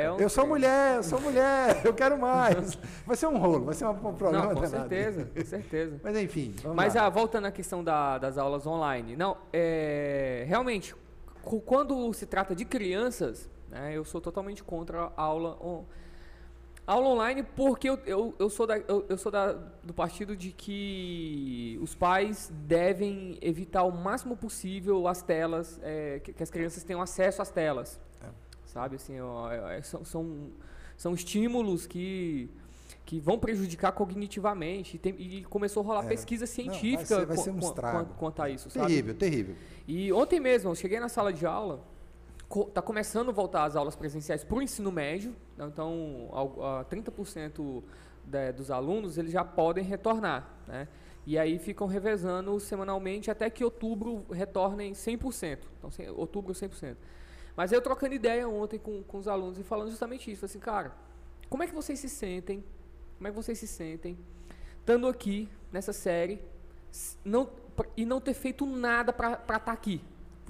é. um- Eu sou mulher, eu sou mulher, eu quero mais. Vai ser um rolo, vai ser um, um problema Não, com danado. certeza, com certeza. Mas enfim, vamos Mas lá. ah, voltando à questão da- das aulas online, não, é, realmente, quando se trata de crianças, né, eu sou totalmente contra a aula, on- aula online, porque eu, eu, eu sou, da, eu, eu sou da, do partido de que os pais devem evitar o máximo possível as telas, é, que, que as crianças tenham acesso às telas, sabe, assim, ó, é- é- são, são, são estímulos que que vão prejudicar cognitivamente. E, tem- e começou a rolar É. pesquisa vai científica ser- vai ser um co- estrago. quan- quanto a isso, sabe? Terrível, terrível. E ontem mesmo, eu cheguei na sala de aula, está começando a voltar as aulas presenciais para o ensino médio, né, então al- a 30% da- dos alunos eles já podem retornar, né? E aí ficam revezando semanalmente até que outubro retornem 100%. Então, outubro 100%. Mas eu trocando ideia ontem com, com os alunos e falando justamente isso, assim, cara, como é que vocês se sentem? Como é que vocês se sentem estando aqui nessa série não, e não ter feito nada para estar aqui?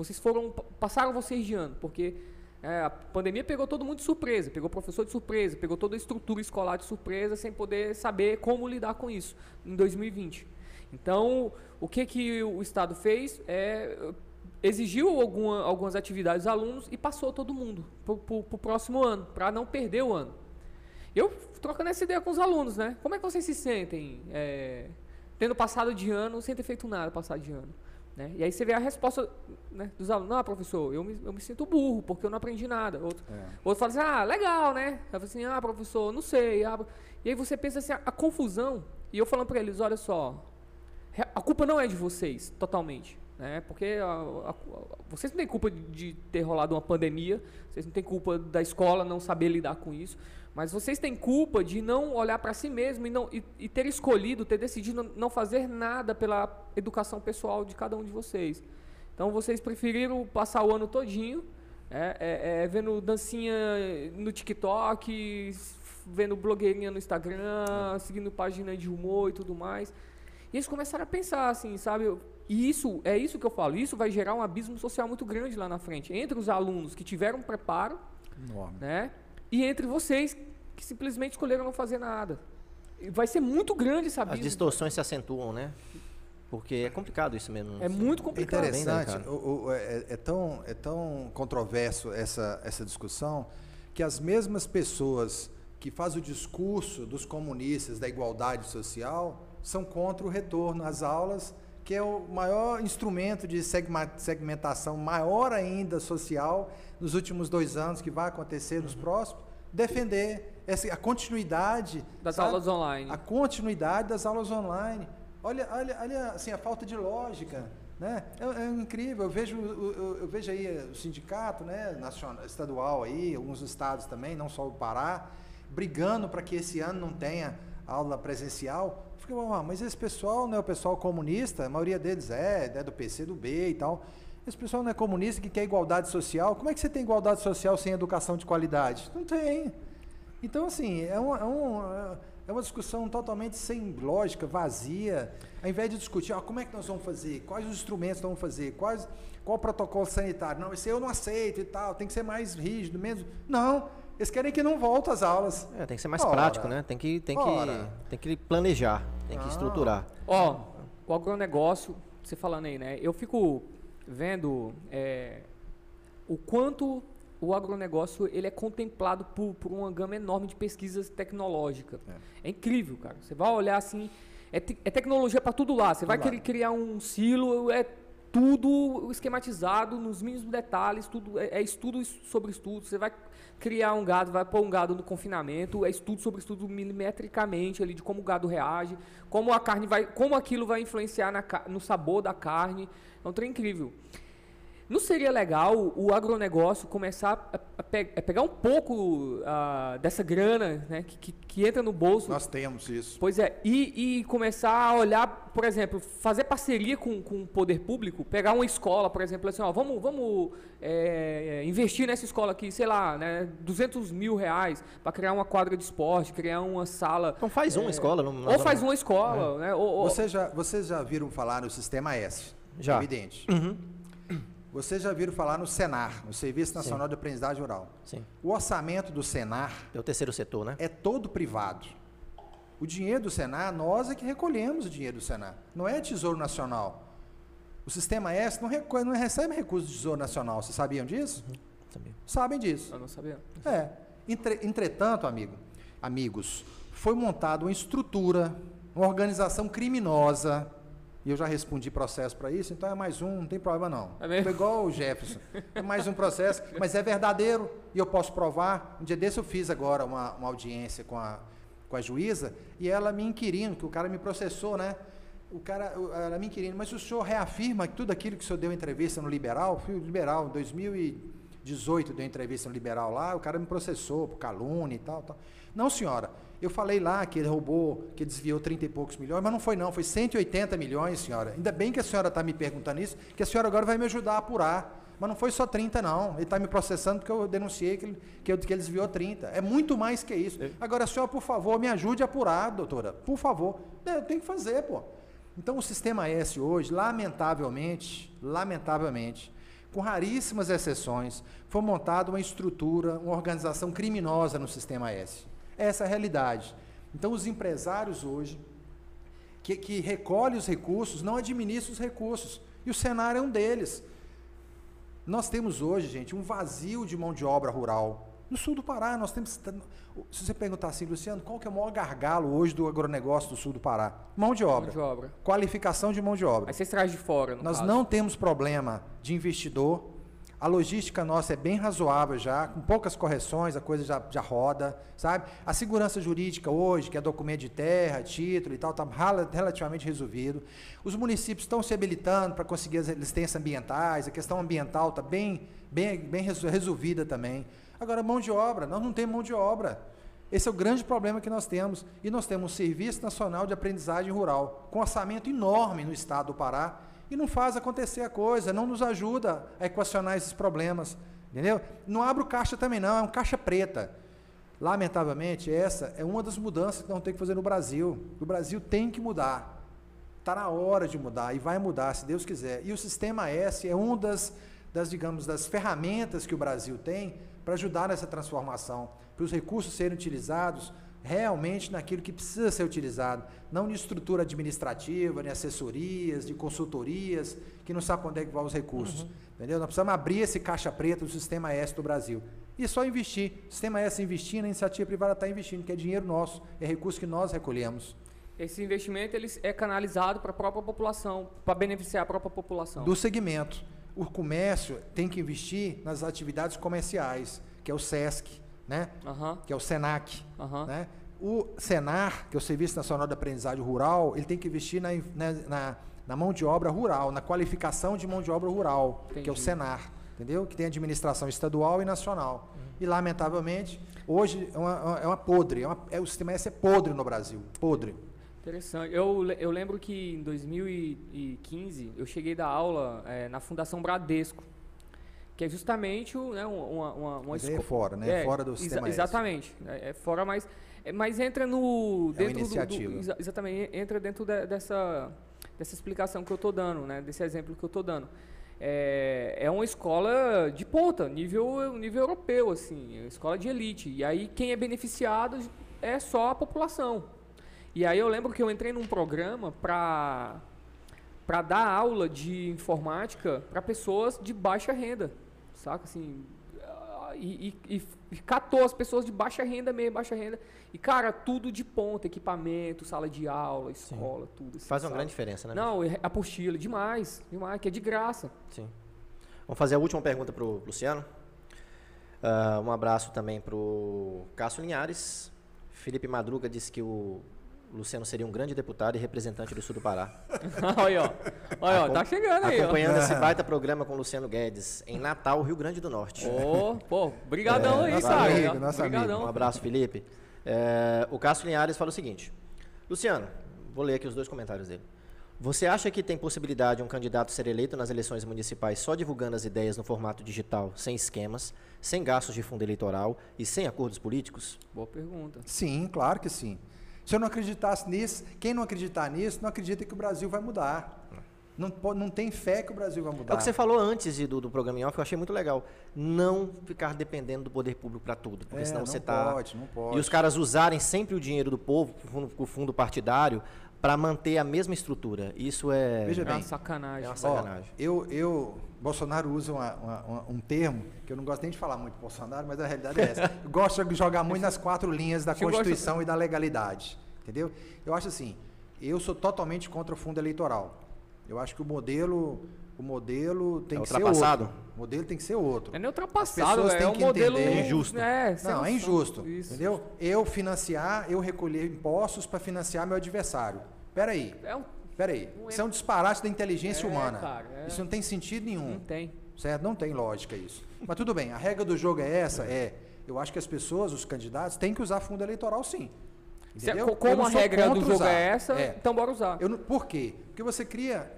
Vocês foram pa- passaram vocês de ano, porque é, a pandemia pegou todo mundo de surpresa, pegou o professor de surpresa, pegou toda a estrutura escolar de surpresa, sem poder saber como lidar com isso em 2020. Então, o que que o Estado fez é exigiu alguma, algumas atividades dos alunos e passou todo mundo para o próximo ano, para não perder o ano. Eu trocando essa ideia com os alunos, né? Como é que vocês se sentem é, tendo passado de ano sem ter feito nada passado de ano? Né? E aí você vê a resposta né, dos alunos, não, professor, eu me, eu me sinto burro, porque eu não aprendi nada. Outro, É. outro fala assim, ah, legal, né? Falo assim, ah, professor, não sei. ah, E aí você pensa assim, a, a confusão, e eu falando para eles, olha só, a culpa não é de vocês, totalmente. Né? Porque a- a- vocês não têm culpa de, de ter rolado uma pandemia, vocês não têm culpa da escola não saber lidar com isso, mas vocês têm culpa de não olhar para si mesmo e, não, e, e ter escolhido, ter decidido não fazer nada pela educação pessoal de cada um de vocês. Então vocês preferiram passar o ano todinho é, é, é, vendo dancinha no TikTok, vendo blogueirinha no Instagram, seguindo página de humor e tudo mais. E eles começaram a pensar assim, sabe? E isso, é isso que eu falo, isso vai gerar um abismo social muito grande lá na frente, entre os alunos que tiveram preparo, Enorme. né? E entre vocês que simplesmente escolheram não fazer nada. E Vai ser muito grande esse As distorções se acentuam, né? Porque é complicado isso mesmo. É muito É complicado. Bem interessante, delicado. o- o- é, é tão, é tão controverso essa, essa discussão que as mesmas pessoas que fazem o discurso dos comunistas da igualdade social são contra o retorno às aulas, que é o maior instrumento de segmentação maior ainda social nos últimos dois anos, que vai acontecer nos próximos, defender essa, a continuidade Das sabe? aulas online. a continuidade das aulas online. Olha, olha, olha assim, a falta de lógica. Né? É, é incrível, eu vejo, eu, eu- eu vejo aí o sindicato né, nacional, estadual aí, alguns estados também, não só o Pará, brigando para que esse ano não tenha aula presencial. "Ah, mas esse pessoal não é o pessoal comunista, a maioria deles é, é do PC, do B e tal. Esse pessoal não é comunista que quer igualdade social. Como é que você tem igualdade social sem educação de qualidade? Não tem. Então, assim, é uma, é é uma discussão totalmente sem lógica, vazia. Ao invés de discutir, ó, como é que nós vamos fazer, quais os instrumentos nós vamos fazer, quais, qual o protocolo sanitário. Não, esse eu não aceito e tal, tem que ser mais rígido mesmo. Não, eles querem que não volte às aulas. É, tem que ser mais Ora. prático, né? Tem que, tem, que, tem que planejar, tem que Ah. estruturar. Ó, o agronegócio, você falando aí, né? Eu fico vendo é, o quanto o agronegócio ele é contemplado por, por uma gama enorme de pesquisas tecnológicas. É, é incrível, cara. Você vai olhar assim, é, te, é tecnologia para tudo lá. Você vai querer criar um silo, é tudo esquematizado nos mínimos detalhes, tudo é, é, estudo sobre estudo. Você vai criar um gado, vai pôr um gado no confinamento, é estudo sobre estudo milimetricamente ali de como o gado reage, como a carne vai, como aquilo vai influenciar na, no sabor da carne. É um trem incrível. Não seria legal o agronegócio começar a, a, pe a pegar um pouco uh, dessa grana né, que, que, que, entra no bolso? Nós temos isso. Pois é, e, e, começar a olhar, por exemplo, fazer parceria com, com o poder público, pegar uma escola, por exemplo, assim, ó, vamos, vamos é, investir nessa escola aqui, sei lá, né, 200 mil reais para criar uma quadra de esporte, criar uma sala. Então faz uma é, escola. ou faz uma escola. É. Né, ou, Você já, vocês já viram falar no Sistema S? Já. Evidente. Uhum. Vocês já viram falar no Senar, no Serviço Nacional Sim. de Aprendizagem Rural. Sim. O orçamento do Senar. É o terceiro setor, né? É todo privado. O dinheiro do Senar, nós é que recolhemos o dinheiro do Senar. Não é Tesouro Nacional. O Sistema S não, recolhe, não recebe recursos do Tesouro Nacional. Vocês sabiam disso? Uhum. Sabia. Sabem disso. Eu não sabia. É. Entre, entretanto, amigo, amigos, foi montada uma estrutura, uma organização criminosa e eu já respondi processo para isso, então é mais um, não tem problema não. É mesmo? Foi igual o Jefferson. É mais um processo, mas é verdadeiro e eu posso provar. Um dia desse eu fiz agora uma, uma audiência com a, com a juíza e ela me inquirindo, que o cara me processou, né? O cara, ela me inquirindo, mas o senhor reafirma que tudo aquilo que o senhor deu entrevista no Liberal, fui Liberal, em 2018 deu entrevista no Liberal lá, o cara me processou por calúnia e tal, tal. Não, senhora, eu falei lá que ele roubou, que desviou 30 e poucos milhões, mas não foi não, foi 180 milhões, senhora. Ainda bem que a senhora está me perguntando isso, que a senhora agora vai me ajudar a apurar. Mas não foi só 30, não. Ele está me processando porque eu denunciei que ele, que, eu, que ele desviou 30. É muito mais que isso. É. Agora, a senhora, por favor, me ajude a apurar, doutora. Por favor. É, eu tenho que fazer, pô. Então, o sistema S hoje, lamentavelmente, lamentavelmente, com raríssimas exceções, foi montada uma estrutura, uma organização criminosa no sistema S essa é a realidade. Então, os empresários hoje, que, que recolhem os recursos, não administram os recursos. E o cenário é um deles. Nós temos hoje, gente, um vazio de mão de obra rural. No sul do Pará, nós temos. Se você perguntar assim, Luciano, qual que é o maior gargalo hoje do agronegócio do sul do Pará? Mão de obra. Mão de obra. Qualificação de mão de obra. Aí você traz de fora. nós caso. não temos problema de investidor a logística nossa é bem razoável já, com poucas correções, a coisa já, já roda, sabe? A segurança jurídica hoje, que é documento de terra, título e tal, está relativamente resolvido. Os municípios estão se habilitando para conseguir as licenças ambientais, a questão ambiental está bem, bem, bem resolvida também. Agora, mão de obra, nós não temos mão de obra. Esse é o grande problema que nós temos. E nós temos um Serviço Nacional de Aprendizagem Rural, com orçamento enorme no estado do Pará, e não faz acontecer a coisa, não nos ajuda a equacionar esses problemas, entendeu? Não abre o caixa também não, é um caixa preta. Lamentavelmente, essa é uma das mudanças que nós temos que fazer no Brasil. O Brasil tem que mudar. Está na hora de mudar e vai mudar, se Deus quiser. E o Sistema S é uma das, das digamos, das ferramentas que o Brasil tem para ajudar nessa transformação, para os recursos serem utilizados realmente naquilo que precisa ser utilizado, não de estrutura administrativa, de assessorias, de consultorias, que não sabe onde é que vão os recursos. Uhum. Entendeu? Nós precisamos abrir esse caixa preta do sistema S do Brasil. E só investir. O sistema S investindo, a iniciativa privada está investindo, que é dinheiro nosso, é recurso que nós recolhemos. Esse investimento ele é canalizado para a própria população, para beneficiar a própria população. Do segmento. O comércio tem que investir nas atividades comerciais, que é o SESC, né? Uhum. que é o SENAC. Uhum. Né? O SENAR, que é o Serviço Nacional de Aprendizagem Rural, ele tem que investir na, na, na, na mão de obra rural, na qualificação de mão de obra rural, Entendi. que é o SENAR, entendeu? Que tem administração estadual e nacional. Uhum. E, lamentavelmente, hoje é uma, é uma podre, é, uma, é o sistema S é podre no Brasil, podre. Interessante. Eu, eu lembro que em 2015 eu cheguei da aula é, na Fundação Bradesco que é justamente o, né, uma, uma, uma. É fora, né? É, fora do sistema exa Exatamente. É, é, fora, mas, é, mas entra no. Dentro é uma iniciativa. Do, do, exa exatamente, entra dentro de, dessa, dessa explicação que eu estou dando, né? Desse exemplo que eu estou dando. É, é uma escola de ponta, nível, nível europeu, assim, escola de elite. E aí quem é beneficiado é só a população. E aí eu lembro que eu entrei num programa para para dar aula de informática para pessoas de baixa renda, saca? Assim, ah, e, e, e catou as pessoas de baixa renda mesmo, baixa renda. E, cara, tudo de ponta, equipamento, sala de aula, escola, Sim. tudo. Assim, Faz uma sabe? grande diferença, né? Não, apostila, demais, demais, que é de graça. Sim. Vamos fazer a última pergunta para o Luciano. Uh, um abraço também para o Cássio Linhares. Felipe Madruga disse que o Luciano seria um grande deputado e representante do sul do Pará. Olha, ó. Olha, ó, tá chegando aí. Acompanhando ó. esse baita programa com o Luciano Guedes, em Natal, Rio Grande do Norte. Ô, oh, pô, brigadão é, aí, sabe? Nosso amigo. Um abraço, Felipe. É, o Cássio Linhares fala o seguinte. Luciano, vou ler aqui os dois comentários dele. Você acha que tem possibilidade um candidato ser eleito nas eleições municipais só divulgando as ideias no formato digital, sem esquemas, sem gastos de fundo eleitoral e sem acordos políticos? Boa pergunta. Sim, claro que sim. Se eu não acreditasse nisso, quem não acreditar nisso, não acredita que o Brasil vai mudar. Não, não tem fé que o Brasil vai mudar. É o que você falou antes do, do programa em off, eu achei muito legal. Não ficar dependendo do poder público para tudo. Porque é, senão você está. Pode, não pode. E os caras usarem sempre o dinheiro do povo, o fundo partidário, para manter a mesma estrutura. Isso é. Veja bem, é uma sacanagem. É uma sacanagem. Ó, eu, eu, Bolsonaro usa uma, uma, um termo que eu não gosto nem de falar muito Bolsonaro, mas a realidade é essa. Eu gosto de jogar muito nas quatro linhas da Constituição gosta... e da legalidade. Entendeu? Eu acho assim, eu sou totalmente contra o fundo eleitoral. Eu acho que o modelo o modelo tem é que ser outro. O modelo tem que ser outro. É nem ultrapassado, é um modelo entender. injusto. É, não, é injusto. Isso. Entendeu? Eu financiar, eu recolher impostos para financiar meu adversário. Peraí. É um, Peraí. É, isso é um disparate da inteligência é, humana. Cara, é. Isso não tem sentido nenhum. Não tem. Certo? Não tem lógica isso. Mas tudo bem, a regra do jogo é essa, é. Eu acho que as pessoas, os candidatos, têm que usar fundo eleitoral sim. Entendeu? Como a regra do jogo usar. é essa, é. então bora usar. Eu, por quê? Porque você cria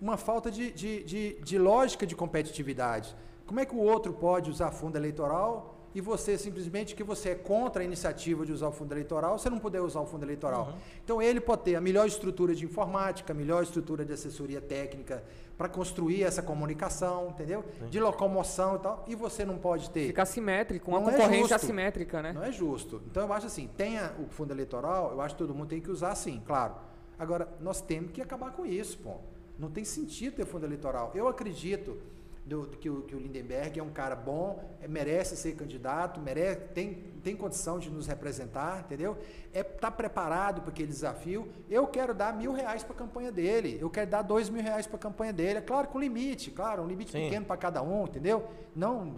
uma falta de, de, de, de lógica de competitividade. Como é que o outro pode usar fundo eleitoral e você simplesmente que você é contra a iniciativa de usar o fundo eleitoral, você não puder usar o fundo eleitoral. Uhum. Então ele pode ter a melhor estrutura de informática, a melhor estrutura de assessoria técnica para construir essa comunicação, entendeu? Sim. De locomoção e tal, e você não pode ter. Fica assimétrico, uma não é concorrência é assimétrica, né? Não é justo. Então eu acho assim, tenha o fundo eleitoral, eu acho que todo mundo tem que usar sim, claro. Agora, nós temos que acabar com isso, pô. Não tem sentido ter fundo eleitoral. Eu acredito do, do que, o, que, o, Lindenberg é um cara bom, é, merece ser candidato, merece, tem, tem condição de nos representar, entendeu? É tá preparado para aquele desafio. Eu quero dar mil reais para a campanha dele, eu quero dar dois mil reais para a campanha dele, é claro, com limite, claro, um limite Sim. pequeno para cada um, entendeu? Não,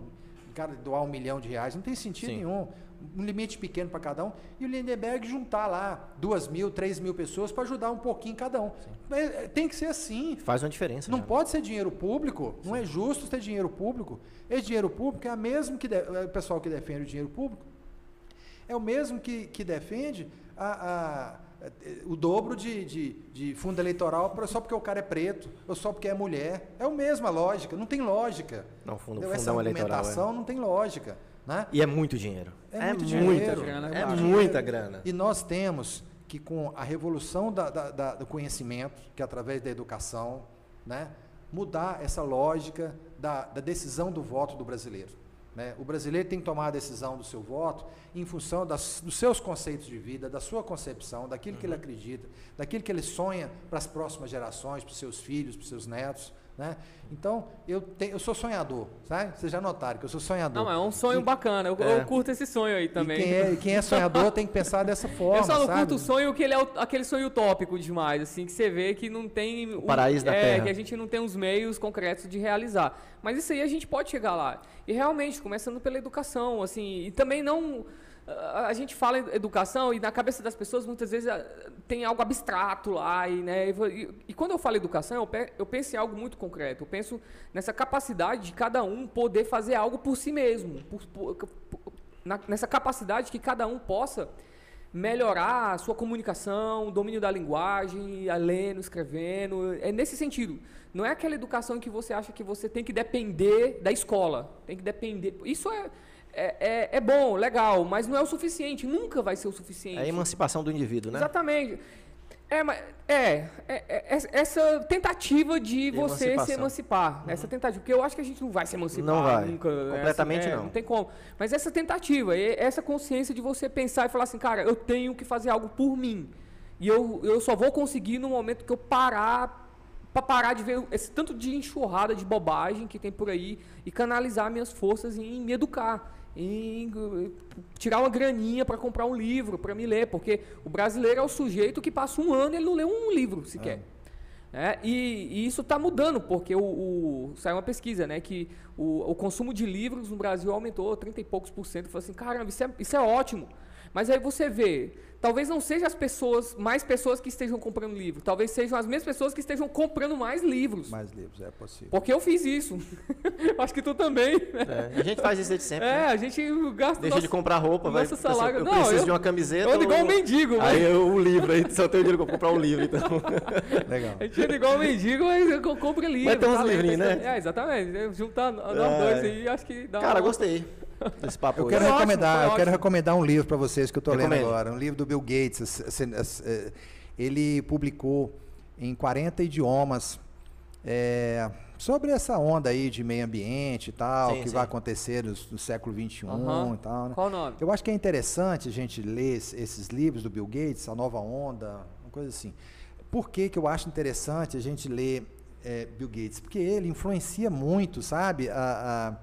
cara, doar um milhão de reais, não tem sentido Sim. nenhum um limite pequeno para cada um, e o Lindenberg juntar lá duas mil, três mil pessoas para ajudar um pouquinho cada um. É, tem que ser assim. Faz uma diferença. Não né? pode ser dinheiro público, Sim. não é justo ter dinheiro público. Esse dinheiro público é o mesmo que de, é o pessoal que defende o dinheiro público, é o mesmo que, que defende a, a o dobro de, de, de, fundo eleitoral só porque o cara é preto ou só porque é mulher. É a mesma lógica, não tem lógica. Não, fundo, Essa argumentação é. não tem lógica. Né? E é muito dinheiro. É, é muito dinheiro. Muita grana. É, é muita grana. E nós temos que, com a revolução da, da, da, do conhecimento, que é através da educação, né, mudar essa lógica da, da decisão do voto do brasileiro. Né? O brasileiro tem que tomar a decisão do seu voto em função das, dos seus conceitos de vida, da sua concepção, daquilo uhum. que ele uhum. acredita, daquilo que ele sonha para as próximas gerações, para os seus filhos, para os seus netos. Né? Então, eu, tenho, eu sou sonhador, sabe? Vocês já notaram que eu sou sonhador. Não, é um sonho e, bacana. Eu, é. eu, curto esse sonho aí também. E quem, é, quem é sonhador tem que pensar dessa forma. Eu só não sabe? curto o sonho que ele é o, aquele sonho utópico demais, assim, que você vê que não tem. O paraíso da é, terra. que a gente não tem os meios concretos de realizar. Mas isso aí a gente pode chegar lá. E realmente, começando pela educação, assim, e também não a gente fala educação e na cabeça das pessoas muitas vezes tem algo abstrato lá e, né, e, e quando eu falo educação eu, pe, eu penso em algo muito concreto eu penso nessa capacidade de cada um poder fazer algo por si mesmo por, por, na, nessa capacidade que cada um possa melhorar a sua comunicação, o domínio da linguagem, lendo, escrevendo, é nesse sentido. Não é aquela educação que você acha que você tem que depender da escola, tem que depender. Isso é é, é, é, bom, legal, mas não é o suficiente, nunca vai ser o suficiente. É a emancipação do indivíduo, né? Exatamente. É, é, é, é essa tentativa de você se emancipar. Uhum. Essa tentativa, porque eu acho que a gente não vai se emancipar não vai. nunca. Completamente essa, não. Não tem como. Mas essa tentativa, essa consciência de você pensar e falar assim, cara, eu tenho que fazer algo por mim. E eu, eu só vou conseguir no momento que eu parar para parar de ver esse tanto de enxurrada de bobagem que tem por aí e canalizar minhas forças em me educar, em tirar uma graninha para comprar um livro, para me ler, porque o brasileiro é o sujeito que passa um ano e ele não lê um livro sequer. É, e, e, isso está mudando, porque o, o, saiu uma pesquisa, né, que o, o, consumo de livros no Brasil aumentou 30 e poucos por cento. Falei assim, caramba, isso é, isso é ótimo. Mas aí você vê, talvez não sejam as pessoas, mais pessoas que estejam comprando livro, talvez sejam as mesmas pessoas que estejam comprando mais livros. Mais livros, é possível. Porque eu fiz isso. Acho que tu também. Né? É, a gente faz isso desde sempre. É, né? a gente gasta. Deixa nosso, de comprar roupa, vai. Assim, salário. Eu não, preciso eu, de uma camiseta. Eu ando igual um mendigo. Aí eu, o livro, aí só tenho dinheiro pra comprar um livro, então. Legal. A gente anda igual um mendigo, mas eu compro livro. Vai ter uns livrinhos, né? É, exatamente. Juntar nós dois aí, acho que dá Cara, uma... gostei desse papo. Eu quero Foi recomendar, ótimo, eu quero recomendar um livro para vocês que eu estou lendo agora, um livro do Bill Gates. É, ele publicou em 40 idiomas é, sobre essa onda aí de meio ambiente e tal, Sim, que sim. vai acontecer no, no século 21 Aham. e tal. Né? Qual o nome? Eu acho que é interessante a gente ler es- esses livros do Bill Gates, A Nova Onda, uma coisa assim. Por que, que eu acho interessante a gente ler eh, Bill Gates? Porque ele influencia muito, sabe? A,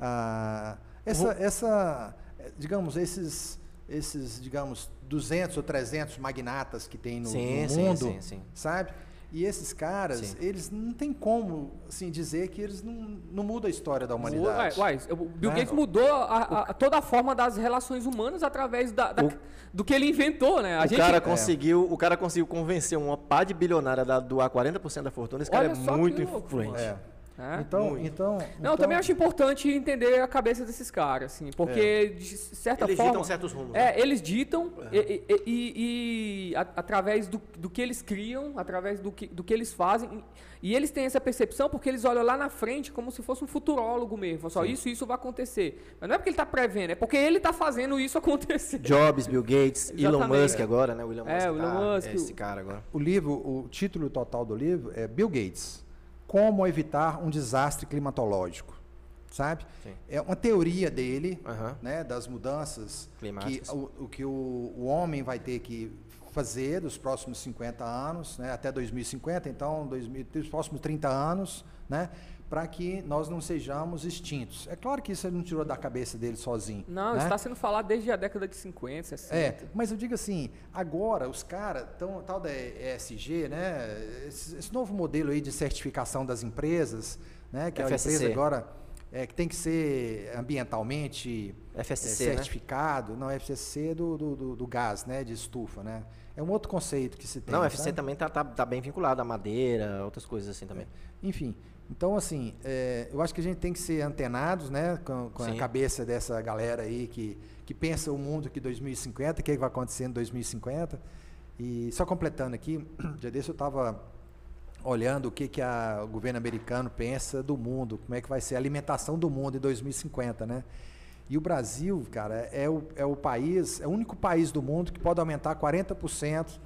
a- a- essa, essa, eh, digamos, esses, esses, digamos, 200 ou 300 magnatas que tem no, Sim, no mundo, sim, sim. sabe? E esses caras, Sim. eles não tem como, assim, dizer que eles não, não mudam a história da Uai, humanidade. uai, o Bill Né? Gates mudou a- a- toda a forma das relações humanas através da, da- do que ele inventou, né? A o gente, cara conseguiu, o cara conseguiu convencer uma pá de bilionária a doar 40% da fortuna. Esse cara Olha é só que muito louco, influente. É. É. Então, Muito. então, Não, eu então- também acho importante entender a cabeça desses caras, assim, porque de certa Eles forma. ditam certos rumos. né? É, eles ditam e, e- e- e a- através do, do que eles criam, através do que, do que eles fazem. E eles têm essa percepção porque eles olham lá na frente como se fosse um futurólogo mesmo. Só isso, isso vai acontecer. Mas não é porque ele está prevendo, é porque ele está fazendo isso acontecer. Jobs, Bill Gates, Elon. Musk agora, né? O Elon É, Musk, o Elon tá- Musk, é esse cara agora. O livro, o título total do livro é Bill Gates: Como evitar um desastre climatológico. Sabe? Sim. É uma teoria dele, Aham. né, das mudanças que Climáticas. o, o que o, o homem vai ter que fazer dos próximos 50 anos, né, até 2050, então 2000, dos próximos 30 anos, né, para que nós não sejamos extintos. É claro que isso ele não tirou da cabeça dele sozinho. Não, né? isso está sendo falado desde a década de 50, 60. É, mas eu digo assim, agora os caras, tal da ESG, né? Esse, esse novo modelo aí de certificação das empresas, né? Que a FSC. empresa agora é, que tem que ser ambientalmente é, FSC, né? certificado. Não, FSC é do, do, do, do gás, né? De estufa, né? É um outro conceito que se tem. Não, o sabe? também tá, tá, tá bem vinculado à madeira, outras coisas assim também. Enfim, então assim, é, eu acho que a gente tem que ser antenados, né, com, com a cabeça dessa galera aí que, que pensa o mundo que 2050, o que, é que vai acontecer em 2050. E só completando aqui, dia desse eu estava olhando o que, que a, o governo americano pensa do mundo, como é que vai ser a alimentação do mundo em 2050, né? E o Brasil, cara, é o, é o país, é o único país do mundo que pode aumentar 40%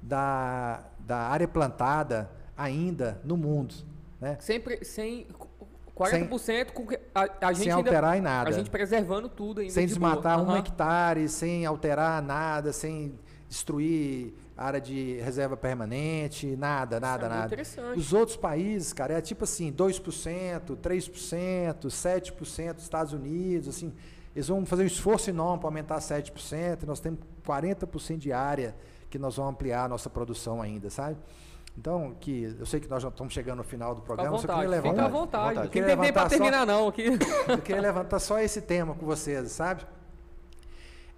da, da área plantada ainda no mundo, né? Sempre sem 40% com que a, a gente Sem ainda- alterar em nada. A gente preservando tudo ainda. sem de boa. desmatar um Aham. hectare, sem alterar nada, sem destruir área de reserva permanente, nada, nada, é nada. interessante. Os outros países, cara, é tipo assim, 2%, 3%, 7% dos Estados Unidos, assim, eles vão fazer um esforço enorme para aumentar 7%, nós temos 40% de área que nós vamos ampliar a nossa produção ainda, sabe? Então, que eu sei que nós já estamos chegando no final do Fica à programa, eu só queria vontade, levantar, fica à vontade. vontade. Não Eu queria tem tempo pra levantar só- terminar, não. Aqui. eu queria levantar só esse tema com vocês, sabe?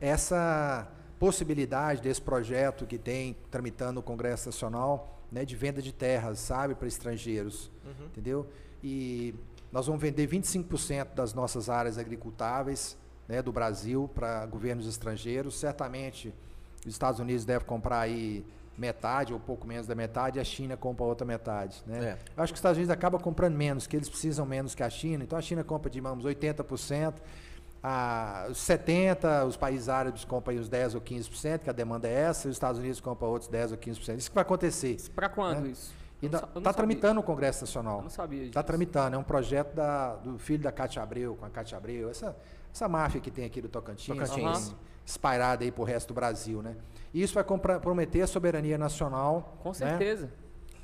Essa possibilidade desse projeto que tem tramitando no Congresso Nacional, né, de venda de terras, sabe, para estrangeiros, entendeu? E nós vamos vender 25% das nossas áreas agricultáveis, né, do Brasil para governos estrangeiros. Certamente os Estados Unidos devem comprar aí metade ou pouco menos da metade, e a China compra a outra metade, né? É. Eu acho que os Estados Unidos acabam comprando menos, que eles precisam menos que a China. Então a China compra, digamos, 80%, a, os 70%, os países árabes compram uns 10% ou 15%, que a demanda é essa, e os Estados Unidos compram outros 10% ou 15%. Isso que vai acontecer. Pra quando É. isso? Eu eu está tramitando no Congresso Eu Nacional. não sabia disso. Está tramitando, é um projeto da- do filho da Cátia Abreu, com a Cátia Abreu, essa, essa máfia que tem aqui do Tocantins, Tocantins. que espalhada aí pro resto do Brasil, né? E isso vai compra- prometer a soberania nacional. Com né? certeza.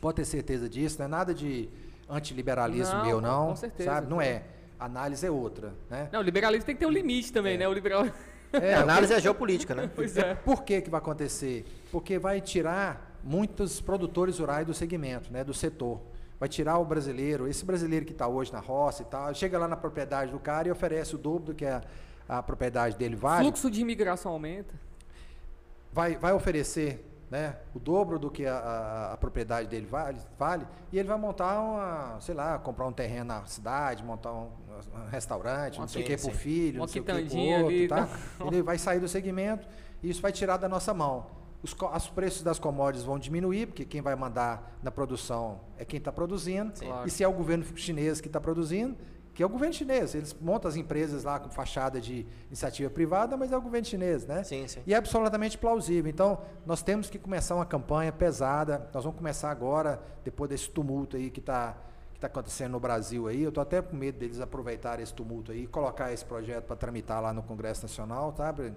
Pode ter certeza disso, não é nada de antiliberalismo Não, meu, não. com certeza, Sabe? Não é. A análise é outra, né? Não, o liberalismo tem que ter um limite também, né? O liberal... É, a análise é geopolítica, né? pois é. Por que, que vai acontecer? Porque vai tirar muitos produtores rurais do segmento, né, do setor. Vai tirar o brasileiro, esse brasileiro que está hoje na roça e tal, chega lá na propriedade do cara e oferece o dobro do que a, a propriedade dele vale. Fluxo de imigração aumenta. vai, vai oferecer né, o dobro do que a, a- a propriedade dele vale, vale, e ele vai montar uma, sei lá, comprar um terreno na cidade, montar um, um restaurante, não sei o que pro filho, Uma não sei o que pro outro, ali, tá? Ele vai sair do segmento e isso vai tirar da nossa mão. Os, os preços das commodities vão diminuir, porque quem vai mandar na produção é quem está produzindo. Sim. Claro. E se é o governo chinês que está produzindo, que é o governo chinês, eles montam as empresas lá com fachada de iniciativa privada, mas é o governo chinês, né? Sim, sim. E é absolutamente plausível. Então, nós temos que começar uma campanha pesada. Nós vamos começar agora, depois desse tumulto aí que está que tá acontecendo no Brasil aí. Eu estou até com medo deles aproveitarem esse tumulto aí e colocar esse projeto para tramitar lá no Congresso Nacional, tá, Breno?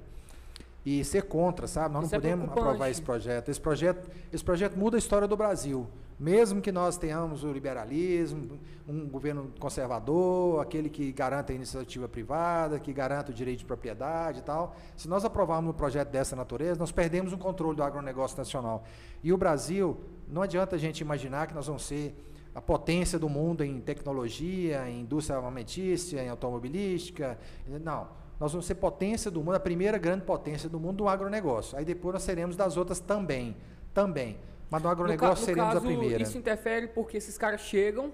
E ser contra, sabe? Nós Isso é não podemos preocupante. aprovar esse projeto. Esse projeto. Esse projeto muda a história do Brasil. Mesmo que nós tenhamos o liberalismo, um governo conservador, aquele que garanta a iniciativa privada, que garanta o direito de propriedade e tal, se nós aprovarmos um projeto dessa natureza, nós perdemos o controle do agronegócio nacional. E o Brasil, não adianta a gente imaginar que nós vamos ser a potência do mundo em tecnologia, em indústria armamentícia, em automobilística. Não. Nós vamos ser potência do mundo, a primeira grande potência do mundo do agronegócio. Aí depois nós seremos das outras também. Também. Mas ca- agronegócio no seremos caso, a primeira. isso interfere porque esses caras chegam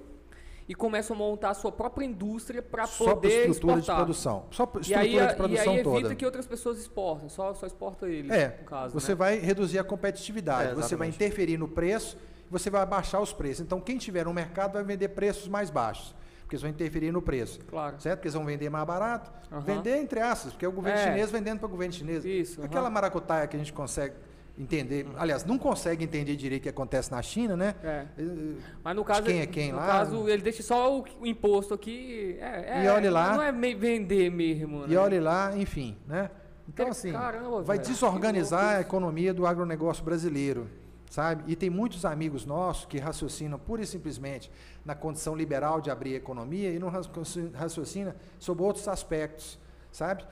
e começam a montar a sua própria indústria para poder estrutura exportar. de produção. Só E estrutura aí, de a- e produção aí evita toda. que outras pessoas exportem, só, só exporta eles, É, no caso, você né? vai reduzir a competitividade, É, você vai interferir no preço, você vai abaixar os preços. Então, quem tiver no mercado vai vender preços mais baixos, porque eles vão interferir no preço. Claro. Certo? Porque eles vão vender mais barato. Aham. Vender entre aspas, porque é o governo É. chinês vendendo para o governo chinês. Isso, aham. Aquela maracutaia que a gente consegue entender, aliás, não consegue entender direito o que acontece na China, né? É. Eh, Mas no caso, quem é quem no lá? caso, ele deixa só o, o imposto aqui. É, E é, olhe lá. Não é vender mesmo. E né? olhe lá, enfim, né? Então, assim, Caramba, vai velho, desorganizar a economia do agronegócio brasileiro, sabe? E tem muitos amigos nossos que raciocinam pura e simplesmente na condição liberal de abrir a economia e não raci- raciocina sobre outros aspectos, sabe?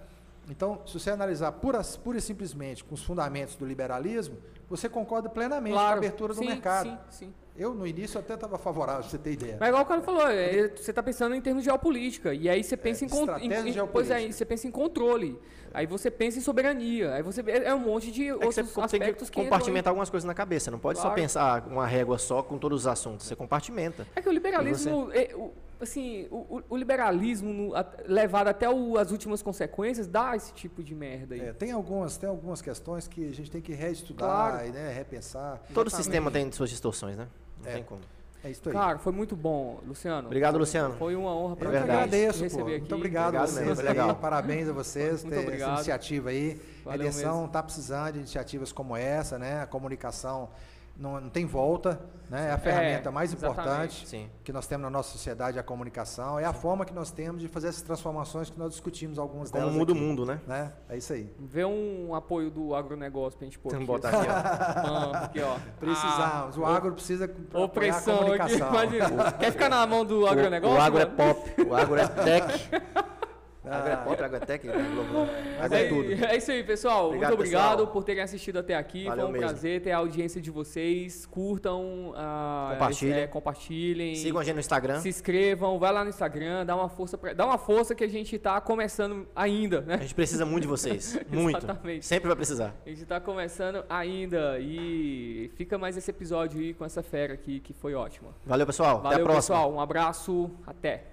Então, se você analisar pura, pura e simplesmente com os fundamentos do liberalismo, você concorda plenamente com a Claro. abertura do sim, mercado. Sim, sim. Eu, no início, até estava favorável, pra você ter ideia. Mas igual o cara falou, é, você está pensando em termos de geopolítica. E aí você pensa em, con- estratégia em, em Pois é, você pensa em controle. Aí você pensa em soberania. Aí você é um monte de É que outros você tem aspectos que que, entram compartimentar algumas coisas na cabeça. Não pode só Claro. pensar uma régua só com todos os assuntos. Você compartimenta. É que o liberalismo, é, o- assim, o, o- liberalismo no- a- levado até o- as últimas consequências dá esse tipo de merda aí. É, tem, algumas, tem algumas questões que a gente tem que reestudar Claro. e né, repensar. Todo Exatamente. sistema tem suas distorções, né? Não É. tem como. É isso aí. Cara, foi muito bom, Luciano. Obrigado, Luciano. Foi uma honra Eu para agradeço, pô. receber aqui. Muito obrigado, Obrigado a vocês. mesmo, legal. Parabéns a vocês Muito ter obrigado. essa iniciativa aí. a Valeu eleição mesmo. está precisando de iniciativas como essa, né? A comunicação não, não tem volta, né? É a ferramenta mais exatamente. importante Sim. que nós temos na nossa sociedade, a comunicação. É a forma que nós temos de fazer essas transformações que nós discutimos algumas Como delas muda o aqui, mundo, né? né? É isso aí. Vê um apoio do agronegócio pra gente pôr aqui. botar aqui, ó. Ah, aqui, ó. Precisamos. o Ah, agro precisa a Opressão aqui, comunicação. imagina. Quer ficar na mão do O, agronegócio? o agro é pop, o agro é tech. Ah. É agro é tech, né? Globo. Mas agro é é, tudo. é isso aí, pessoal. Obrigado, Muito obrigado pessoal. por terem assistido até aqui. Valeu Foi um mesmo. prazer ter a audiência de vocês. Curtam, ah, Compartilhem. é, compartilhem. Sigam a gente no Instagram. Se inscrevam, vai lá no Instagram, dá uma força, pra, dá uma força que a gente tá começando ainda, né? A gente precisa muito de vocês. Muito. Exatamente. Sempre vai precisar. A gente tá começando ainda e fica mais esse episódio aí com essa fera aqui que foi ótima. Valeu, pessoal. Até a Valeu, próxima. pessoal. Um abraço. Até.